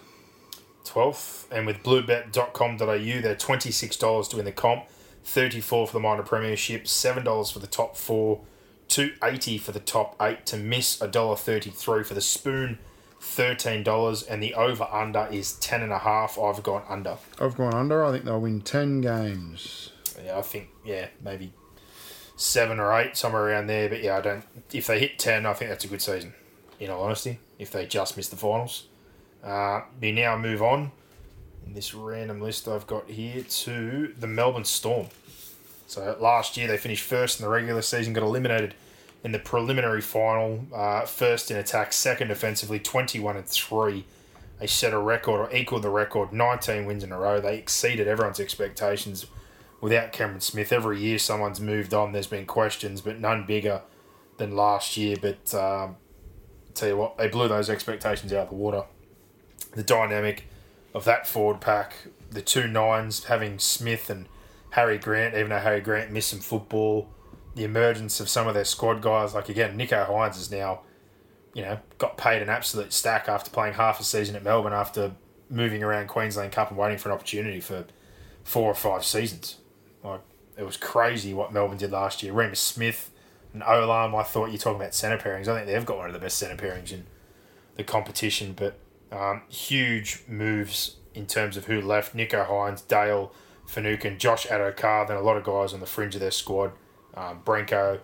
12th. And with bluebet.com.au, they're $26 to win the comp, 34 for the minor premiership, $7 for the top four, 280 for the top eight to miss, $1.33 for the spoon, $13, and the over under is 10.5. I've gone under. I've gone under. I think they'll win 10 games. Yeah, I think, yeah, maybe seven or eight, somewhere around there. But yeah, I don't. If they hit 10, I think that's a good season, in all honesty, if they just miss the finals. Uh, we now move on in this random list I've got here to the Melbourne Storm. So last year they finished first in the regular season, got eliminated in the preliminary final. Uh, first in attack, second offensively, twenty-one and three. They set a record or equaled the record, nineteen wins in a row. They exceeded everyone's expectations. Without Cameron Smith, every year someone's moved on. There's been questions, but none bigger than last year. But um, tell you what, they blew those expectations out of the water the dynamic of that forward pack, the two nines having Smith and Harry Grant, even though Harry Grant missed some football, the emergence of some of their squad guys, like again, Nicho Hynes is now, you know, got paid an absolute stack after playing half a season at Melbourne after moving around Queensland Cup and waiting for an opportunity for four or five seasons. Like it was crazy what Melbourne did last year. Reimis Smith, And Olam, I thought you're talking about centre pairings. I think they've got one of the best centre pairings in the competition, but um, huge moves in terms of who left. Nicho Hynes, Dale Finucane, Josh Addo-Carr, then a lot of guys on the fringe of their squad. Um, Brenko,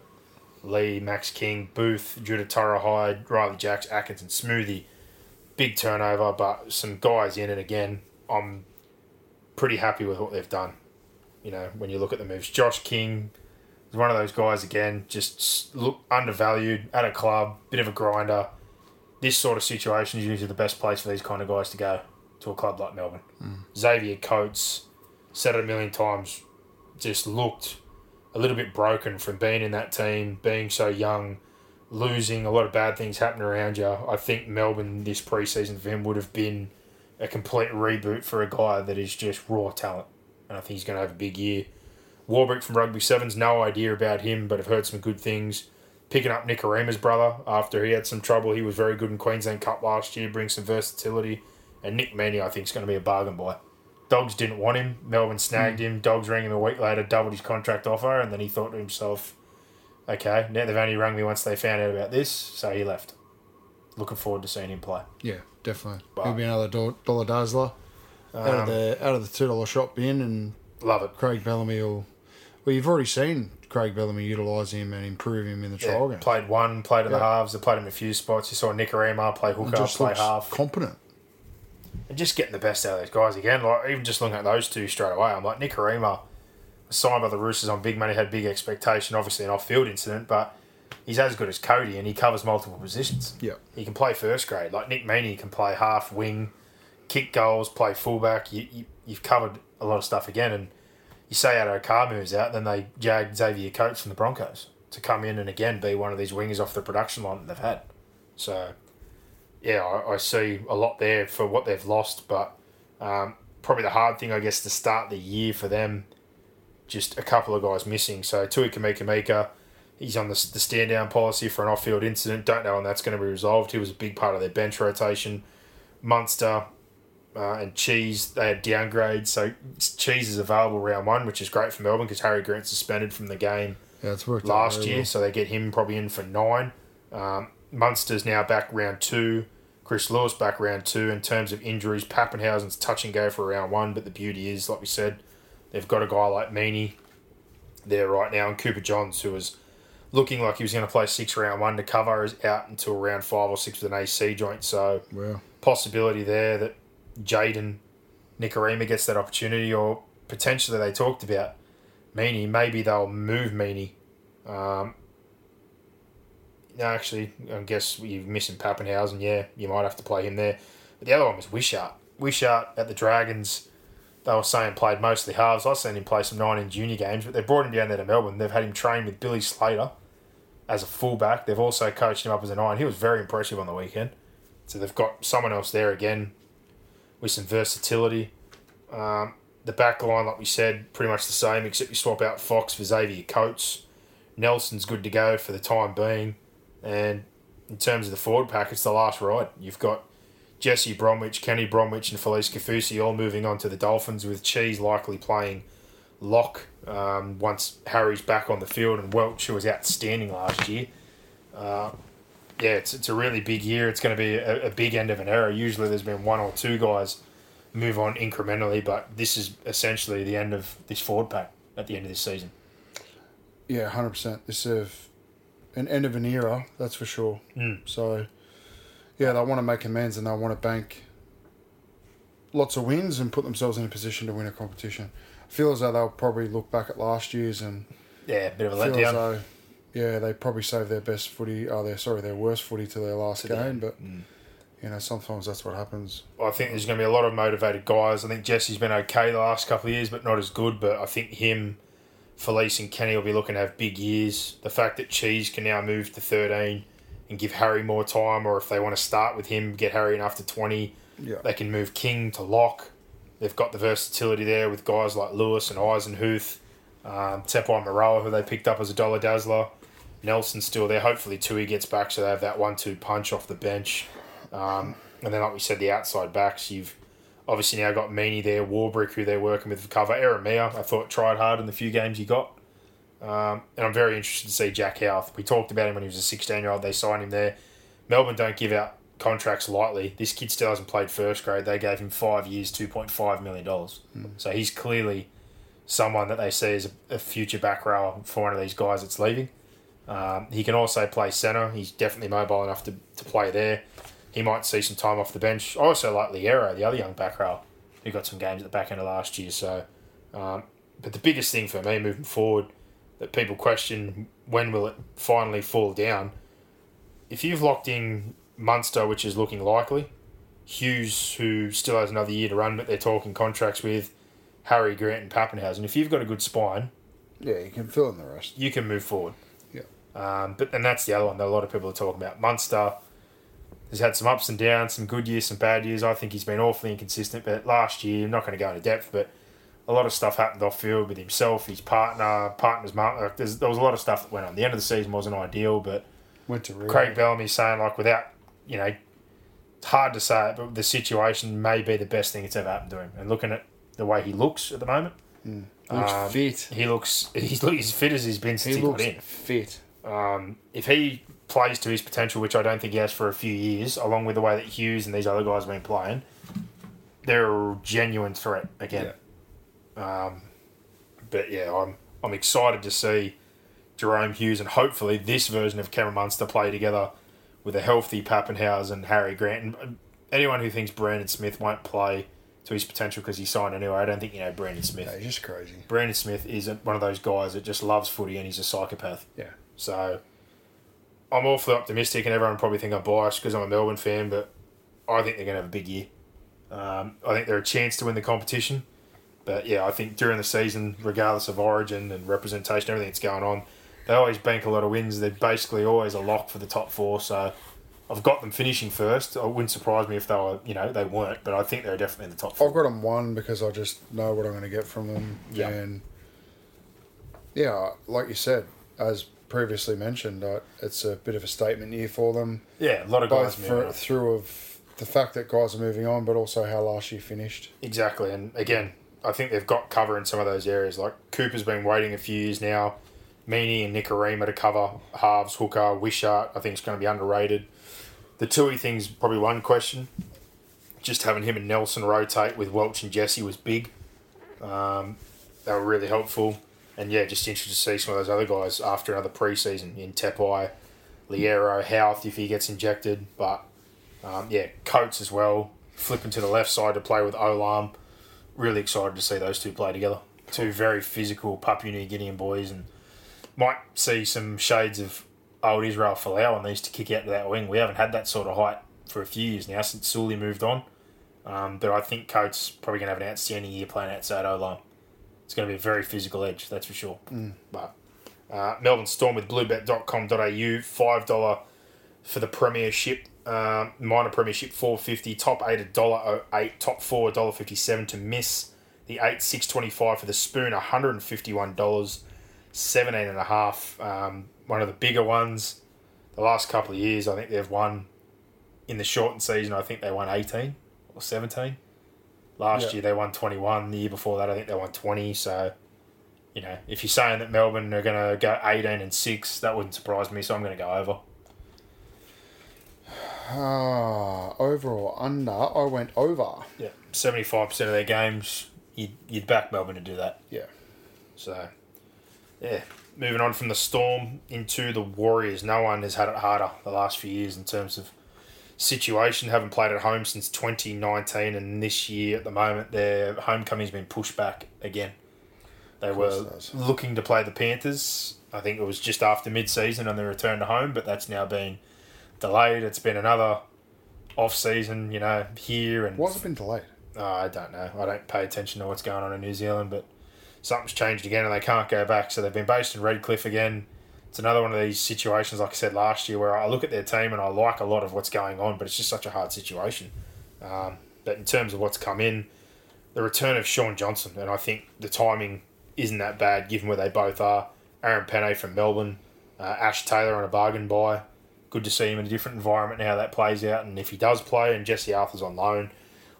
Lee, Max King, Booth, Judah Hyde, Riley Jacks, Atkinson, Smoothy. Big turnover, but some guys in, and again, I'm pretty happy with what they've done. You know, when you look at the moves, Josh King is one of those guys again, just look undervalued at a club, bit of a grinder. This sort of situation is usually the best place for these kind of guys to go to a club like Melbourne. Hmm. Xavier Coates, said it a million times, just looked a little bit broken from being in that team, being so young, losing, a lot of bad things happening around you. I think Melbourne this preseason for him would have been a complete reboot for a guy that is just raw talent. And I think he's going to have a big year. Warbrick from Rugby Sevens, no idea about him, but I've heard some good things. Picking up Nikorima's brother after he had some trouble. He was very good in Queensland Cup last year, brings some versatility. And Nick Meaney, I think, is going to be a bargain buy. Dogs didn't want him. Melbourne snagged hmm. him. Dogs rang him a week later, doubled his contract offer, and then he thought to himself, okay, now they've only rung me once they found out about this, so he left. Looking forward to seeing him play. Yeah, definitely. But- He'll be another do- dollar dazzler out of um, the out of the two dollar shop bin, and Love it. Craig Bellamy will. Well, you've already seen Craig Bellamy utilise him and improve him in the trial Yeah, game. played one, played in the halves. They played him a few spots. You saw Nikorima play hooker, just play half. competent. and just getting the best out of those guys again. Like even just looking at those two straight away, I'm like Nikorima, signed by the Roosters on big money, had big expectation. Obviously an off-field incident, but he's as good as Kodi, and he covers multiple positions. Yeah. he can play first grade. Like Nick Meaney can play half wing, kick goals, play fullback. You, you you've covered a lot of stuff again, and you say Addo moves out, then they jag Xavier Coates from the Broncos to come in and again be one of these wingers off the production line that they've had. So yeah, I, I see a lot there for what they've lost, but um, probably the hard thing, I guess, to start the year for them, just a couple of guys missing. So Tui Kamikamica, he's on the, the stand down policy for an off field incident. Don't know when that's going to be resolved. He was a big part of their bench rotation. Munster uh, and Cheese, they had downgrades. So Cheese is available round one, which is great for Melbourne because Harry Grant suspended from the game Yeah, it's worked last year, well. so they get him probably in for nine. Um, Munster's now back round two. Chris Lewis back round two. In terms of injuries, Papenhuyzen's touch and go for round one, but the beauty is, like we said, they've got a guy like Meaney there right now, and Cooper Johns, who was looking like he was going to play six round one to cover, is out until round five or six with an AC joint. So Well, possibility there that Jayden Nikorima gets that opportunity, or potentially they talked about Meaney. Maybe they'll move Meaney. Um, no, actually, I guess you're missing Papenhuyzen. Yeah, you might have to play him there. But the other one was Wishart. Wishart at the Dragons, they were saying played mostly halves. I've seen him play some nine in junior games, but they brought him down there to Melbourne. They've had him train with Billy Slater as a fullback. They've also coached him up as a nine. He was very impressive on the weekend. So they've got someone else there again with some versatility. Um, the back line, like we said, pretty much the same, except you swap out Fox for Xavier Coates. Nelson's good to go for the time being. And in terms of the forward pack, it's the last ride. You've got Jesse Bromwich, Kenny Bromwich, and Felise Kaufusi all moving on to the Dolphins, with Cheese likely playing lock um, once Harry's back on the field, and Welch, who was outstanding last year. Uh, yeah, it's, it's a really big year. It's going to be a, a big end of an era. Usually there's been one or two guys move on incrementally, but this is essentially the end of this forward pack at the end of this season. yeah, hundred percent. This is an end of an era, that's for sure. Mm. So, yeah, they want to make amends and they want to bank lots of wins and put themselves in a position to win a competition. I feel as though they'll probably look back at last year's and Yeah, a bit of a letdown. Though, yeah, they probably saved their best footy. Oh, their sorry, their worst footy to their last To the game. end. But you know, sometimes that's what happens. I think there's going to be a lot of motivated guys. I think Jesse's been okay the last couple of years, but not as good. But I think him, Felise, and Kenny will be looking to have big years. The fact that Cheese can now move to 13 and give Harry more time, or if they want to start with him, get Harry in after 20, Yeah. they can move King to lock. They've got the versatility there with guys like Lewis and Eisenhuth, um, Tepai Moeroa, who they picked up as a dollar dazzler. Nelson's still there. Hopefully, Tui gets back, so they have that one-two punch off the bench. Um, and then, like we said, the outside backs. You've obviously now got Meaney there, Warbrick, who they're working with for cover. Eremia, I thought tried hard in the few games he got. Um, and I'm very interested to see Jack Howarth. We talked about him when he was a 16 year old. They signed him there. Melbourne don't give out contracts lightly. This kid still hasn't played first grade. They gave him five years, $2.5 million. So he's clearly someone that they see as a, a future back row for one of these guys that's leaving. Um, he can also play centre. He's definitely mobile enough to, to play there. He might see some time off the bench. I also like Loiero, the other young back row, who got some games at the back end of last year. So, um, but the biggest thing for me moving forward that people question when will it finally fall down? If you've locked in Munster, which is looking likely, Hughes, who still has another year to run, but they're talking contracts with Harry Grant and Papenhuyzen. If you've got a good spine, Yeah, you can fill in the rest. you can move forward. Um, but and that's the other one that a lot of people are talking about. Munster has had some ups and downs, some good years, some bad years. I think he's been awfully inconsistent. But last year, I'm not going to go into depth, but a lot of stuff happened off field with himself, his partner, partner's mum. Like, there was a lot of stuff that went on. The end of the season wasn't ideal, but Went to. Craig Bellamy saying like without you know, it's hard to say it, but the situation may be the best thing that's ever happened to him. And looking at the way he looks at the moment, looks um, fit. he looks he's as fit as he's been since He he, looks got in. fit. Um, if he plays to his potential, which I don't think he has for a few years, along with the way that Hughes and these other guys have been playing, they're a genuine threat again. Um, but yeah, I'm I'm excited to see Jahrome Hughes and hopefully this version of Cameron Munster play together with a healthy Papenhuyzen and Harry Grant. And um, anyone who thinks Brandon Smith won't play to his potential because he signed anyway, I don't think you know Brandon Smith. Yeah, he's just crazy. Brandon Smith is one of those guys that just loves footy and he's a psychopath. Yeah. So I'm awfully optimistic, and everyone probably think I'm biased because I'm a Melbourne fan, but I think they're going to have a big year. Um, I think they're a chance to win the competition. But yeah, I think during the season, regardless of origin and representation, everything that's going on, they always bank a lot of wins. They're basically always a lock for the top four. So I've got them finishing first. It wouldn't surprise me if they were, you know, they weren't, but I think they're definitely in the top four. I've got them one because I just know what I'm going to get from them. Yeah. And yeah, like you said, as previously mentioned, uh, it's a bit of a statement year for them, Yeah, a lot of guys both moving for, through of the fact that guys are moving on, but also how last year finished. Exactly, and again, I think they've got cover in some of those areas. Like Cooper's been waiting a few years now. Meaney and Nikorima to cover halves, hooker, Wishart. I think it's going to be underrated. The Tui thing's probably one question. Just having him and Nelson rotate with Welch and Jesse was big. Um, they were really helpful. And yeah, just interested to see some of those other guys after another preseason in Tepai, Loiero, Houth if he gets injected. But um, yeah, Coates as well, flipping to the left side to play with Olam. Really excited to see those two play together. Two very physical Papua New Guinean boys, and might see some shades of old Israel Folau on these to kick out to that wing. We haven't had that sort of height for a few years now since Sully moved on. Um, but I think Coates probably going to have an outstanding year playing outside Olam. It's going to be a very physical edge, that's for sure. But uh, Melbourne Storm with bluebet.com.au, $5 for the premiership. Um, minor premiership four fifty, top eight a dollar oh eight, top four a dollar fifty seven to miss. The eight six twenty five for the spoon, hundred and fifty one dollars, seventeen and a half. Um, one of the bigger ones. The last couple of years, I think they've won. In the shortened season, I think they won eighteen or seventeen. Last Yeah. year they won twenty one. The year before that, I think they won twenty. So, you know, if you're saying that Melbourne are going to go eighteen and six, that wouldn't surprise me. So I'm going to go over. Ah, or under, I went over. Yeah, seventy five percent of their games, you'd, you'd back Melbourne to do that. Yeah. So, yeah, moving on from the Storm into the Warriors. No one has had it harder the last few years in terms of situation. Haven't played at home since twenty nineteen, and this year at the moment their homecoming's been pushed back again. They were looking to play the Panthers. I think it was just after mid season on their return to home, but that's now been delayed. It's been another off season, you know, here and Why has it been delayed? Oh, I don't know. I don't pay attention to what's going on in New Zealand, but something's changed again and they can't go back. So they've been based in Redcliffe again. It's another one of these situations, like I said last year, where I look at their team and I like a lot of what's going on, but it's just such a hard situation. Um, but in terms of what's come in, the return of Shaun Johnson, and I think the timing isn't that bad given where they both are. Aaron Pene from Melbourne, uh, Ash Taylor on a bargain buy. Good to see him in a different environment and how that plays out. And if he does play, and Jesse Arthur's on loan,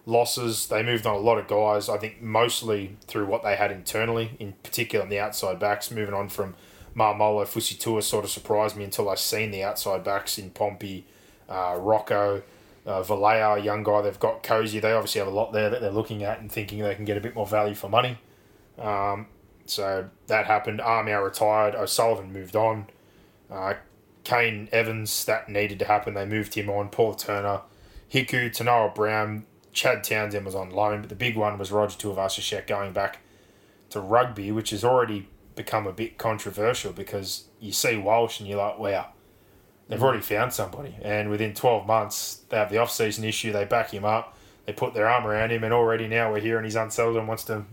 losses. They moved on a lot of guys. I think mostly through what they had internally, in particular on the outside backs, moving on from Marmolo Fusitua sort of surprised me until I seen the outside backs in Pompey, uh, Rocco, uh, Vallejo, young guy they've got Cozy. They obviously have a lot there that they're looking at and thinking they can get a bit more value for money. Um, so that happened. Armour retired. O'Sullivan moved on. Uh, Kane Evans, that needed to happen. They moved him on. Paul Turner, Hiku, Tanoa Brown, Chad Townsend was on loan, but the big one was Roger Tuivasa-Sheck going back to rugby, which is already become a bit controversial because you see Walsh and you're like, wow, they've mm. already found somebody. And within 12 months, they have the off-season issue, they back him up, they put their arm around him, and already now we're here and he's unsettled and wants to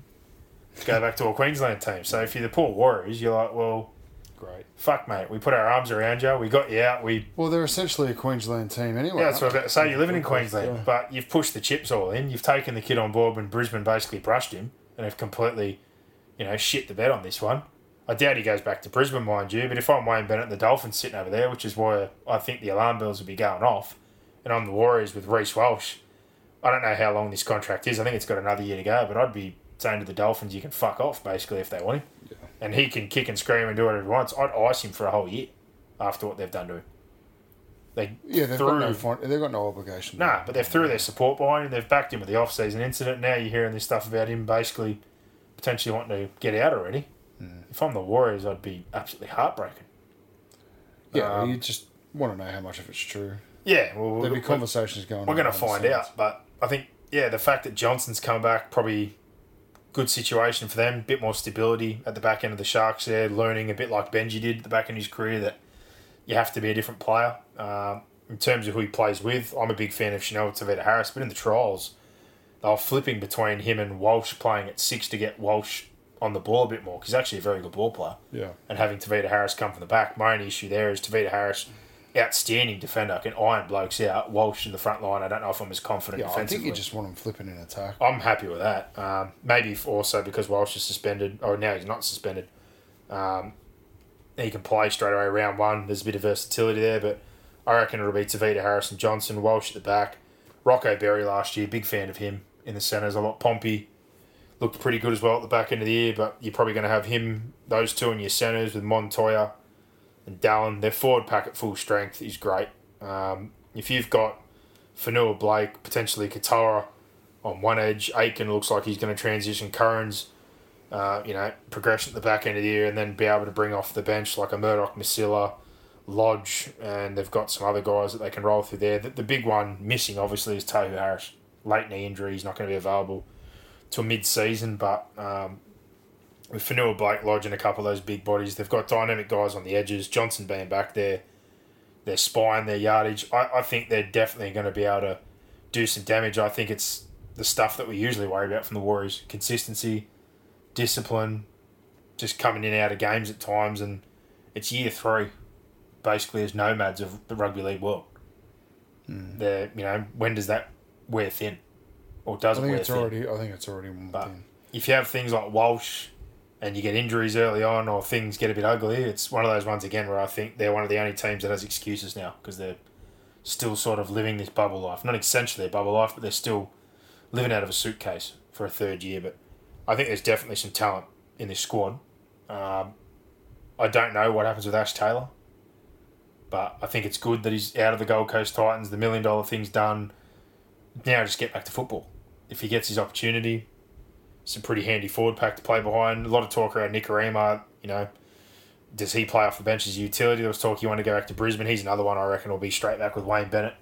go back to a Queensland team. So if you're the poor Warriors, you're like, well, Great. fuck, mate, we put our arms around you, we got you out, we Well, they're essentially a Queensland team anyway. yeah, that's what I was aren't about to say. You're living in Yeah. Queensland, but you've pushed the chips all in. You've taken the kid on board when Brisbane basically brushed him and have completely, you know, shit the bed on this one. I doubt he goes back to Brisbane, mind you, but if I'm Wayne Bennett and the Dolphins sitting over there, which is why I think the alarm bells would be going off, and I'm the Warriors with Reece Walsh, I don't know how long this contract is. I think it's got another year to go, but I'd be saying to the Dolphins, you can fuck off, basically, if they want him. And he can kick and scream and do whatever he wants. I'd ice him for a whole year after what they've done to him. They Yeah, they've threw, got no they've got no obligation. Nah, but they've threw their support behind him. They've backed him with the off-season incident. Now you're hearing this stuff about him basically potentially wanting to get out already. Hmm. If I'm the Warriors, I'd be absolutely heartbroken. yeah, um, you just want to know how much of it's true. Yeah, well, There'll be conversations going. On. We're going to find out. But I think, yeah, the fact that Johnson's come back, probably good situation for them. A bit more stability at the back end of the Sharks there, learning a bit like Benji did at the back end of his career that you have to be a different player. Um, in terms of who he plays with, I'm a big fan of Chanel Tavita Harris, but in the trials, they were flipping between him and Walsh playing at six to get Walsh on the ball a bit more because he's actually a very good ball player. Yeah. And having Tavita Harris come from the back, my only issue there is Tavita Harris, outstanding defender, can iron blokes out. Walsh in the front line, I don't know if I'm as confident Yeah, I think you just want them flipping in attack. I'm happy with that. Um, maybe also because Walsh is suspended, or now he's not suspended. Um, he can play straight away round one. There's a bit of versatility there, but I reckon it'll be Tavita Harris and Johnson, Walsh at the back. Rocco Berry last year, big fan of him in the centres. A lot. Pompey looked pretty good as well at the back end of the year, but you're probably going to have him, those two in your centres with Montoya and Dallin. Their forward pack at full strength is great. Um, if you've got Fonua Blake, potentially Katara on one edge, Aiken looks like he's going to transition Curran's, uh, you know, progression at the back end of the year and then be able to bring off the bench like a Murdoch Masila, Lodge, and they've got some other guys that they can roll through there. The, the big one missing, obviously, is Tohu Harris. Late knee injury, he's not going to be available till mid season, but um, with Fonua Blake Lodge and a couple of those big bodies, they've got dynamic guys on the edges. Johnson being back there, their spine, their yardage. I, I think they're definitely going to be able to do some damage. I think it's the stuff that we usually worry about from the Warriors consistency, discipline, just coming in and out of games at times. And it's year three, basically, as nomads of the rugby league world. They're, you know, when does that wear thin? Or does I think wear it's thin? already. I think it's already one But thing. if you have things like Walsh and you get injuries early on or things get a bit ugly, it's one of those ones again where I think they're one of the only teams that has excuses now because they're still sort of living this bubble life. Not essentially a bubble life, but they're still living out of a suitcase for a third year. But I think there's definitely some talent in this squad. Um, I don't know what happens with Ash Taylor, but I think it's good that he's out of the Gold Coast Titans. The million dollar thing's done. Now just get back to football. If he gets his opportunity, it's a pretty handy forward pack to play behind. A lot of talk around Nikorima, you know, does he play off the bench as a utility? There was talk he wanted to go back to Brisbane. He's another one I reckon will be straight back with Wayne Bennett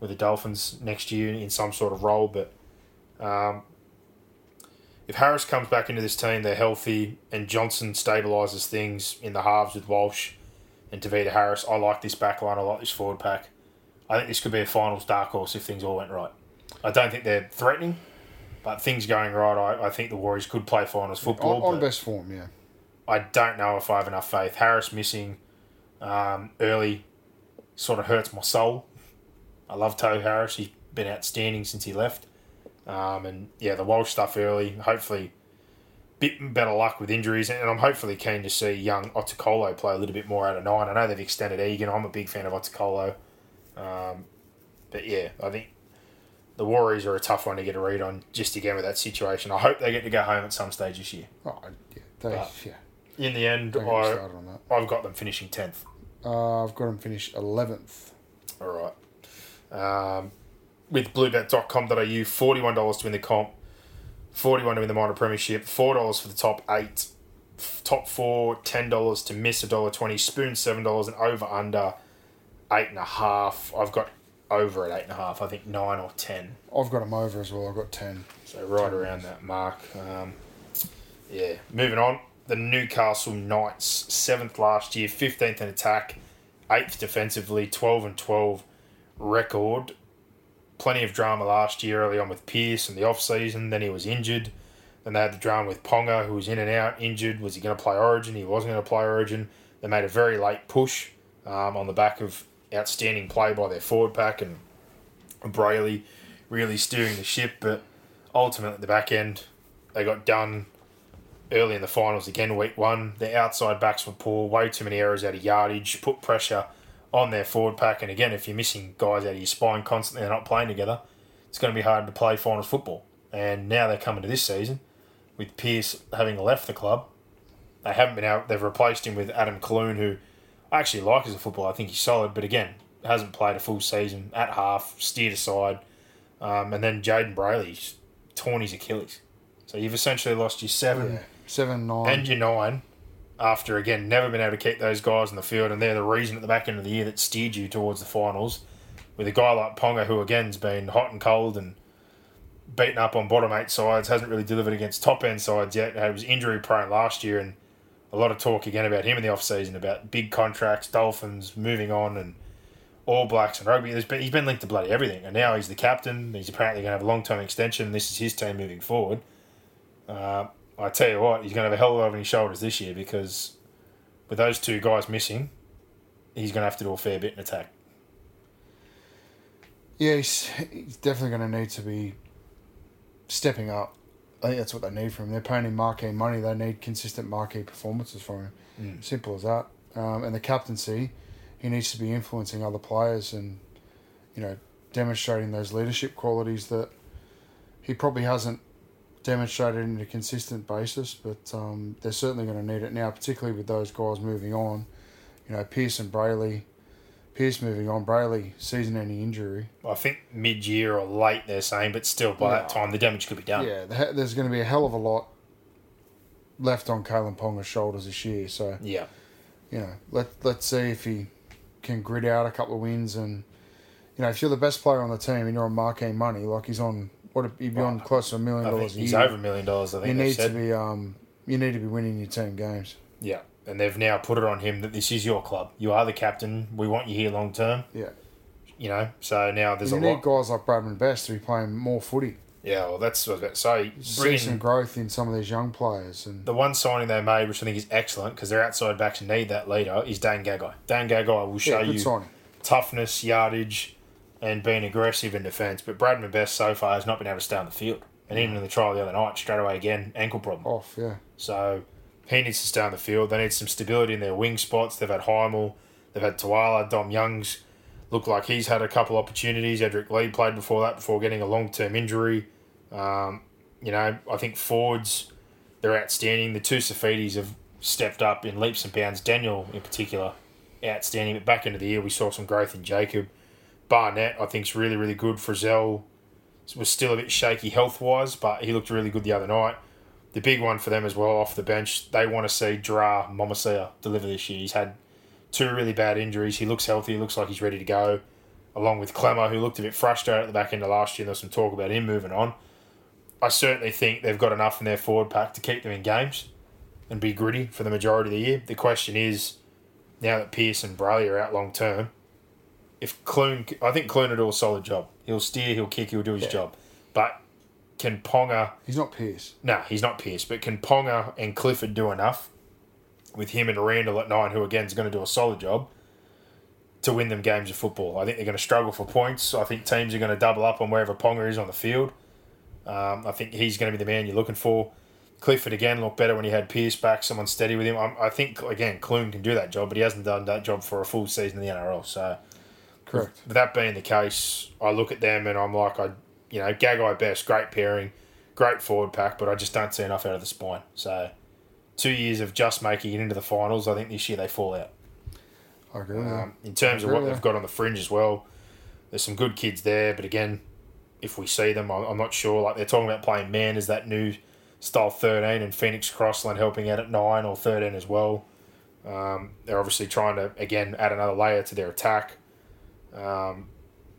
with the Dolphins next year in some sort of role. But um, if Harris comes back into this team, they're healthy, and Johnson stabilises things in the halves with Walsh and Tavita Harris. I like this back line. I like this forward pack. I think this could be a finals dark horse if things all went right. I don't think they're threatening, but things going right, I, I think the Warriors could play finals football. On, on best form, yeah. I don't know if I have enough faith. Harris missing um, early sort of hurts my soul. I love Toe Harris. He's been outstanding since he left. Um, and yeah, the Walsh stuff early. Hopefully, bit better luck with injuries. And I'm hopefully keen to see young Otakolo play a little bit more out of nine. I know they've extended Egan. I'm a big fan of Otakolo. Um, but yeah, I think the Warriors are a tough one to get a read on just again with that situation. I hope they get to go home at some stage this year. Oh, yeah. They, yeah. In the end, Don't get me I, started on that. I've got them finishing 10th. Uh, I've got them finished 11th. All right. Um, with bluebet.com.au, $41 to win the comp, 41 to win the minor premiership, $4 for the top eight, f- top four, $10 to miss $1.20, spoon $7, and over under eight and a half. I've got over at eight and a half, I think nine or 10. I've got them over as well. I've got 10. So right around that mark. Um, yeah, moving on. The Newcastle Knights, seventh last year, fifteenth in attack, eighth defensively, twelve and twelve record. Plenty of drama last year early on with Pearce in the off season. Then he was injured. Then they had the drama with Ponga, who was in and out, injured. Was he going to play Origin? He wasn't going to play Origin. They made a very late push um, on the back of outstanding play by their forward pack and Brailey really steering the ship, but ultimately at the back end they got done early in the finals again, week one. The outside backs were poor, way too many errors out of yardage, put pressure on their forward pack. And again, if you're missing guys out of your spine constantly, they're not playing together, it's going to be hard to play finals football. And now they're coming to this season with Pierce having left the club. They haven't been out. They've replaced him with Adam Clune, who I actually like as a footballer. I think he's solid, but again, hasn't played a full season at half, steered aside. Um, and then Jayden Brailey's torn his Achilles. So you've essentially lost your seven Yeah. 7, 9. and your nine after, again, never been able to keep those guys in the field. And they're the reason at the back end of the year that steered you towards the finals. With a guy like Ponga, who again's been hot and cold and beaten up on bottom eight sides, hasn't really delivered against top end sides yet. He was injury prone last year, and a lot of talk again about him in the off season about big contracts, Dolphins moving on, and All Blacks and rugby. Been, he's been linked to bloody everything, and now he's the captain. He's apparently going to have a long term extension. This is his team moving forward. Uh, I tell you what, he's going to have a hell of a lot on his shoulders this year because with those two guys missing, he's going to have to do a fair bit in attack. Yeah, he's, he's definitely going to need to be stepping up. I think that's what they need from him. They're paying him marquee money. They need consistent marquee performances from him. Simple as that. Um, and the captaincy, he needs to be influencing other players and, you know, demonstrating those leadership qualities that he probably hasn't demonstrated in a consistent basis. But um, they're certainly going to need it now, particularly with those guys moving on. You know, and Brailey. Pierce moving on. Brailey, season-ending injury. I think mid year or late, they're saying, but still by that time, the damage could be done. Yeah, there's going to be a hell of a lot left on Kalyn Ponga's shoulders this year. So Yeah. you know, let let's see if he can grit out a couple of wins and you know if you're the best player on the team and you're on marquee money like he's on what he'd be on close to a million dollars a year. he's over a million dollars, I think you they've need said. to be um you need to be winning your team games. Yeah. And they've now put it on him that this is your club. You are the captain. We want you here long term. Yeah, You know, so now there's you a need lot. guys like Bradman Best to be playing more footy. Yeah, well, that's what I was about to say. See some growth in some of these young players and the one signing they made, which I think is excellent because their outside backs need that leader, is Dane Gagai. Dane Gagai will show yeah, you signing. toughness, yardage, and being aggressive in defence. But Bradman Best so far has not been able to stay on the field. And even in the trial the other night, straight away again, ankle problem. Off, yeah. So he needs to stay on the field. They need some stability in their wing spots. They've had Hymel, they've had Tuala, Dom Young's Look like he's had a couple opportunities. Edrick Lee played before that, before getting a long term injury. Um, you know, I think Fords, they're outstanding. The two Saifitis have stepped up in leaps and bounds. Daniel, in particular, outstanding. But back into the year, we saw some growth in Jacob. Barnett, I think, is really, really good. Frizell was still a bit shaky health wise, but he looked really good the other night. The big one for them as well off the bench, they want to see Dra Momasia deliver this year. He's had two really bad injuries. He looks healthy. He looks like he's ready to go. Along with Klemmer, who looked a bit frustrated at the back end of last year. There was some talk about him moving on. I certainly think they've got enough in their forward pack to keep them in games and be gritty for the majority of the year. The question is, now that Pierce and Brailey are out long term, if Clune, I think Clune will do a solid job. He'll steer, he'll kick, he'll do his Yeah. job. But can Ponga He's not Pierce. no, he's not Pierce, but can Ponga and Clifford do enough with him and Randall at nine, who again is going to do a solid job to win them games of football? I think they're going to struggle for points. I think teams are going to double up on wherever Ponga is on the field. Um, I think he's going to be the man you're looking for. Clifford again looked better when he had Pierce back, someone steady with him. I, I think again Clune can do that job, but he hasn't done that job for a full season in the NRL. So Correct. with that being the case, I look at them and I'm like, I, you know, Gagai best, great pairing, great forward pack, but I just don't see enough out of the spine. So two years of just making it into the finals. I think this year they fall out. I agree. Um, in terms of what with they've got on the fringe as well, there's some good kids there. But again, if we see them, I'm, I'm not sure. Like they're talking about playing man as that new style 13 and Phoenix Crossland helping out at 9 or 13 as well. Um, they're obviously trying to, again, add another layer to their attack. Um,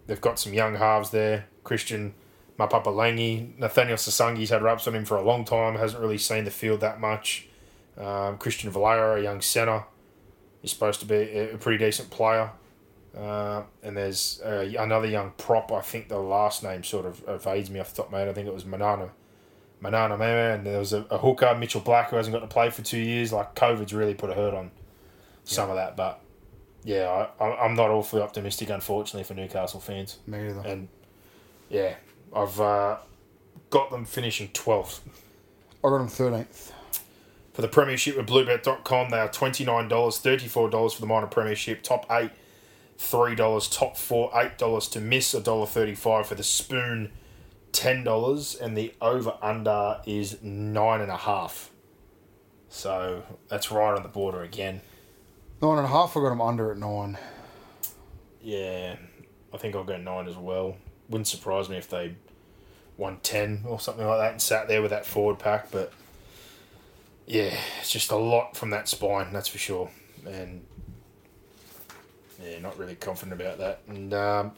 they've got some young halves there. Krystian Mapapalangi. Nathaniel Sasangi's had raps on him for a long time, hasn't really seen the field that much. Um, Christian Valera, a young centre, is supposed to be a, pretty decent player. Uh, and there's uh, another young prop. I think the last name sort of evades me off the top of my head. I think it was Manana. Manana Mama, and there was a, a hooker, Mitchell Black, who hasn't got to play for two years. Like, COVID's really put a hurt on some of that. But, yeah, I- I'm not awfully optimistic, unfortunately, for Newcastle fans. Me either. And, yeah, I've uh, got them finishing 12th. I got them thirteenth. For the Premiership with Bluebet.com, they are $29, $34 for the minor Premiership, top eight, $3, top four, $8 to miss, $1.35 for the spoon, $10, and the over under is 9.5. So that's right on the border again. Nine and a half. I got them under at nine. Yeah, I think I'll go 9 as well. Wouldn't surprise me if they won 10 or something like that and sat there with that forward pack, but yeah, it's just a lot from that spine, that's for sure. And yeah, not really confident about that. And um,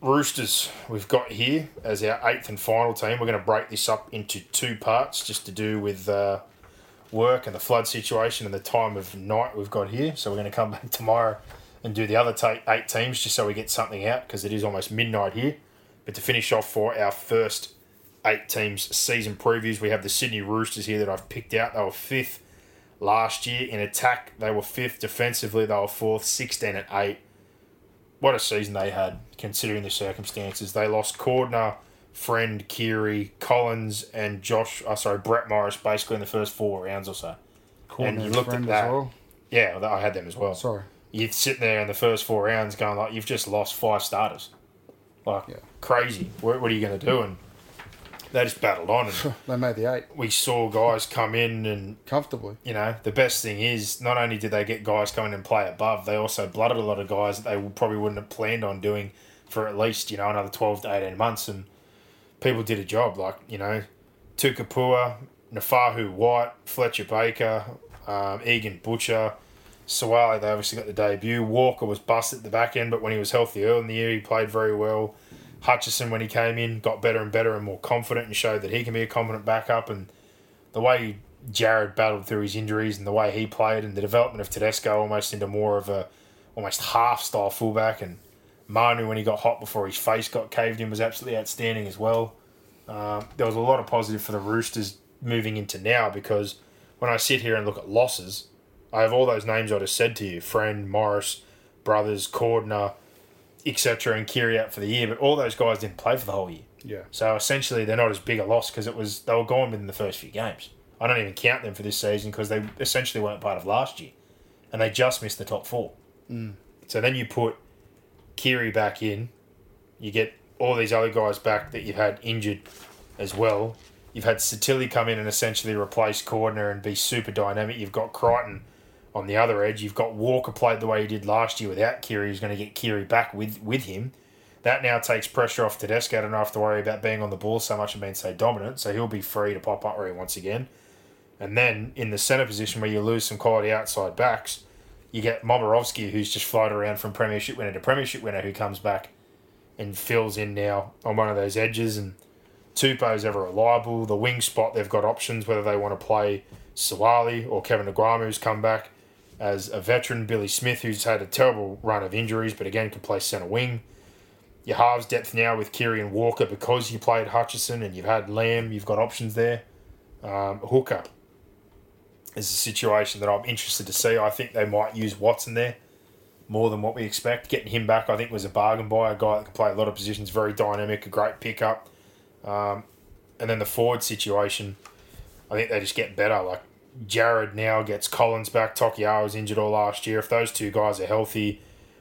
Roosters, we've got here as our eighth and final team. We're going to break this up into two parts just to do with uh, work and the flood situation and the time of night we've got here. So we're going to come back tomorrow and do the other ta- eight teams just so we get something out because it is almost midnight here. But to finish off for our first eight teams season previews, we have the Sydney Roosters here that I've picked out. They were fifth last year in attack. They were fifth defensively. They were fourth, sixteen and eight. What a season they had, considering the circumstances. They lost Cordner, Friend, Keary, Collins, and Josh. Uh, sorry, Brett Morris, basically in the first four rounds or so. and you looked at that. as well. Yeah, I had them as well. Sorry. You're sitting there in the first four rounds going like, you've just lost five starters. Like, Yeah. crazy. What, what are you going to do? And they just battled on. And They made the eight we saw guys come in and comfortably. you know, the best thing is not only did they get guys coming and play above, they also blooded a lot of guys that they probably wouldn't have planned on doing for at least, you know, another 12 to 18 months. And people did a job. Like, you know, Tukapua, Naufahu Whyte, Fletcher Baker, um, Egan Butcher, Suaalii, they obviously got the debut. Walker was bust at the back end, but when he was healthy early in the year, he played very well. Hutchison, when he came in, got better and better and more confident and showed that he can be a competent backup. And the way Jared battled through his injuries and the way he played and the development of Tedesco almost into more of a almost half style fullback and Manu when he got hot before his face got caved in was absolutely outstanding as well. Um, there was a lot of positive for the Roosters moving into now because when I sit here and look at losses, I have all those names I just said to you: Friend, Morris, Brothers, Cordner, etc., and Keary out for the year. But all those guys didn't play for the whole year. Yeah. So essentially, they're not as big a loss because it was they were gone within the first few games. I don't even count them for this season because they essentially weren't part of last year, and they just missed the top four. Mm. So then you put Keary back in, you get all these other guys back that you've had injured as well. You've had Sitili come in and essentially replace Cordner and be super dynamic. You've got Crichton on the other edge. You've got Walker played the way he did last year without Keary. He's going to get Keary back with, with him. That now takes pressure off Tedesco. I don't have to worry about being on the ball so much and being so dominant. So he'll be free to pop up where he wants again. And then in the centre position where you lose some quality outside backs, you get Momirovski, who's just floated around from Premiership winner to Premiership winner, who comes back and fills in now on one of those edges. And Tupou's ever reliable. The wing spot, they've got options whether they want to play Suaalii or Kevin Naiqama, who's come back as a veteran. Billy Smith, who's had a terrible run of injuries, but again can play centre wing. Your halves depth now with Keary and Walker because you played Hutchison and you've had Lam, you've got options there. Um, hooker is a situation that I'm interested to see. I think they might use Watson there more than what we expect. Getting him back, I think, was a bargain buy. A guy that can play a lot of positions, very dynamic, a great pickup. Um, and then the forward situation, I think they just get better. Like Jared now gets Collins back. Taukeiaho was injured all last year. If those two guys are healthy,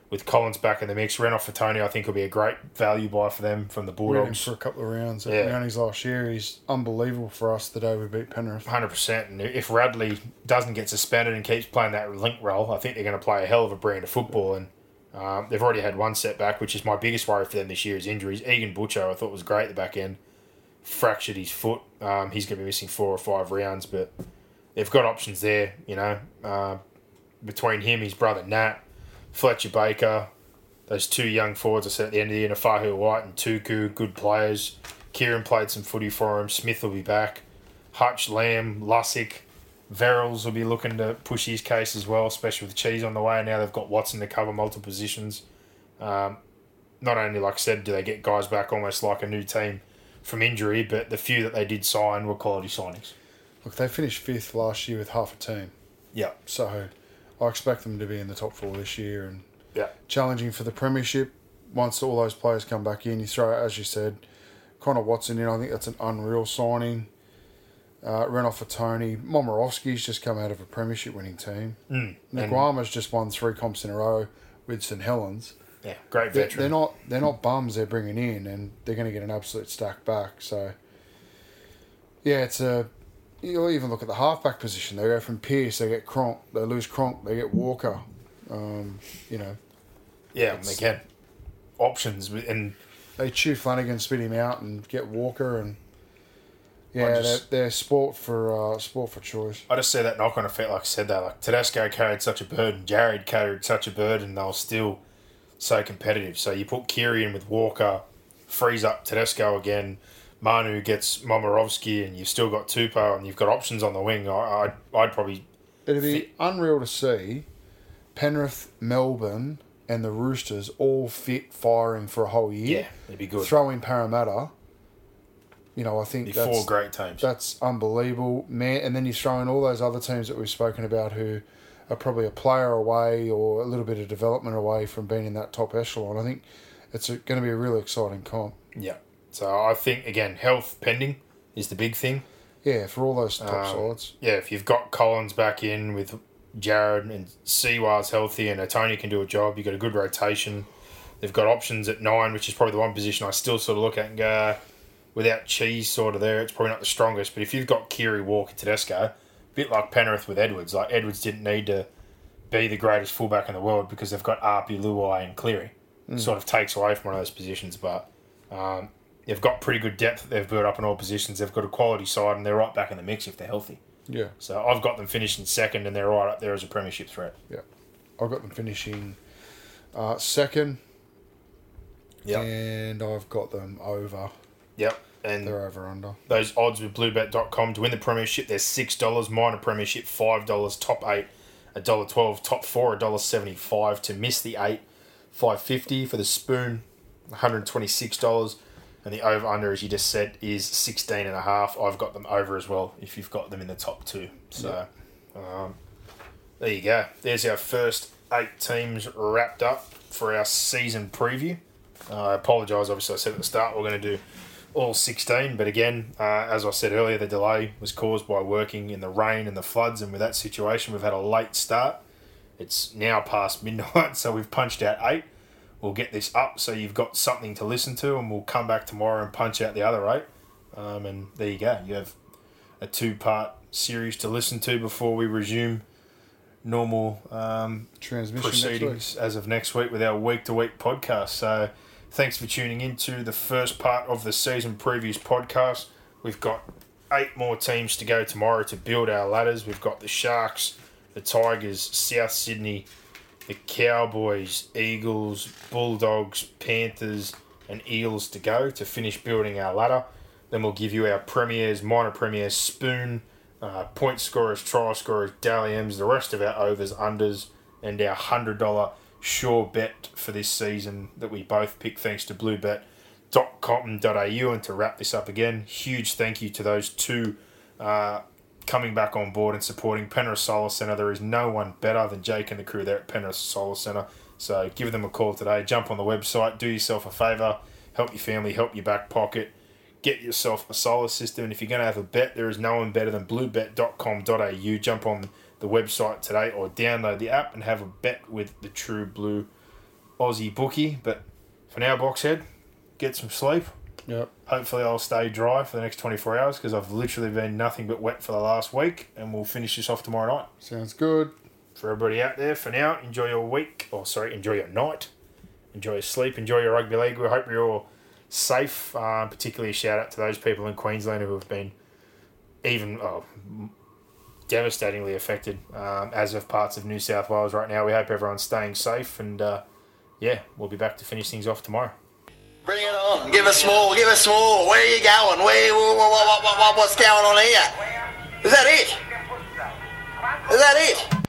with Collins back in the mix, Renoff for Tony, I think will be a great value buy for them from the Bulldogs. for a couple of rounds Yeah. Mounties last year. He's unbelievable for us the day we beat Penrith. Hundred percent, and if Radley doesn't get suspended and keeps playing that link role, I think they're going to play a hell of a brand of football. And um, they've already had one setback, which is my biggest worry for them this year is injuries. Egan Butcher, I thought was great at the back end, fractured his foot. Um, he's going to be missing four or five rounds, but they've got options there. You know, uh, between him, his brother Nat, Fletcher Baker, those two young forwards I said at the end of the year, Naufahu Whyte and Tuku, good players. Kieran played some footy for him. Smith will be back. Hutch, Lam, Lussick, Verrills will be looking to push his case as well, especially with Cheese on the way. Now they've got Watson to cover multiple positions. Um, not only, like I said, do they get guys back almost like a new team from injury, but the few that they did sign were quality signings. Look, they finished fifth last year with half a team, Yeah. so I expect them to be in the top four this year and Yeah. challenging for the premiership. Once all those players come back in, you throw, as you said, Connor Watson in. I think that's an unreal signing. Uh, ran off for Tony. Momirovski's just come out of a premiership winning team. Mm. Naiqama's just won three comps in a row with St Helens. Yeah. Great They're, veteran. they're not they're not bums they're bringing in, and they're going to get an absolute stack back. So, yeah, it's a. You'll even look at the halfback position. They go from Pierce, they get Cronk, they lose Cronk, they get Walker. Um, you know, yeah, again, options. And they chew Flanagan, spit him out, and get Walker, and yeah, just- they're, they're sport for uh, sport for choice. I just see that knock on effect, like I said, that like Tedesco carried such a burden, Jared carried such a burden, they were still so competitive. So you put Keary in with Walker, frees up Tedesco again. Manu gets Momirovski, and you've still got Tupou, and you've got options on the wing. I, I'd, I'd probably It'd be unreal to see Penrith, Melbourne, and the Roosters all fit firing for a whole year. yeah, it'd be good. throw in Parramatta. You know, I think that's, four great teams. that's unbelievable, man. And then you throw in all those other teams that we've spoken about who are probably a player away or a little bit of development away from being in that top echelon. I think it's going to be a really exciting comp. Yeah. So I think again, health pending is the big thing. Yeah, for all those top Um, sides. Yeah, if you've got Collins back in with Jared and Seaward's healthy and Tony can do a job, you've got a good rotation. They've got options at nine, which is probably the one position I still sort of look at and go, without Cheese sort of there, it's probably not the strongest. But if you've got Keary, Walker, Tedesco, a bit like Penrith with Edwards, like Edwards didn't need to be the greatest fullback in the world because they've got Api, Luai, and Cleary. Sort of takes away from one of those positions, but um, they've got pretty good depth that they've built up in all positions. They've got a quality side, and they're right back in the mix if they're healthy. Yeah, So I've got them finishing second, and they're right up there as a premiership threat. yeah. I've got them finishing uh, second, and I've got them over. Yep. And They're over under. those odds with bluebet.com to win the premiership, they're $6, minor premiership $5, top 8 $1.12, top 4 $1.75 to miss the 8 five fifty for the spoon, $126. And the over under, as you just said, is 16 and a half. I've got them over as well if you've got them in the top two. So um, there you go. There's our first eight teams wrapped up for our season preview. Uh, I apologise, obviously, I said at the start we're going to do all 16, but again, uh, as I said earlier, the delay was caused by working in the rain and the floods, and with that situation, we've had a late start. It's now past midnight, so we've punched out eight. We'll get this up so you've got something to listen to, and we'll come back tomorrow and punch out the other eight. Um, and there you go. You have a two part series to listen to before we resume normal um, Transmission proceedings as of next week with our week to week podcast. So thanks for tuning in to the first part of the season previews podcast. We've got eight more teams to go tomorrow to build our ladders. We've got the Sharks, the Tigers, South Sydney, the Cowboys, Eagles, Bulldogs, Panthers, and Eels to go to finish building our ladder. Then we'll give you our premiers, minor premiers, spoon, uh, point scorers, try scorers, Dally M's, the rest of our overs, unders, and our $100 sure bet for this season that we both picked thanks to bluebet.com.au. And to wrap this up again, huge thank you to those two uh, coming back on board and supporting Penrith Solar Centre. There is no one better than Jake and the crew there at Penrith Solar Centre. So give them a call today. Jump on the website, do yourself a favour, help your family, help your back pocket. Get yourself a solar system, and if you're going to have a bet, there is no one better than bluebet.com.au. Jump on the website today or download the app and have a bet with the True Blue Aussie bookie. But for now, Boxhead, get some sleep. Yep. Hopefully, I'll stay dry for the next 24 hours because I've literally been nothing but wet for the last week, and we'll finish this off tomorrow night. Sounds good. For everybody out there, for now, enjoy your week, or sorry, enjoy your night, enjoy your sleep, enjoy your rugby league. We hope you're all safe. Um, particularly, shout out to those people in Queensland who have been even oh, devastatingly affected, um, as of parts of New South Wales right now. We hope everyone's staying safe, and uh, yeah, we'll be back to finish things off tomorrow. Bring it on. Give us more. Give us more. Where are you going? Where? What, what, what, what, what's going on here? Is that it? Is that it?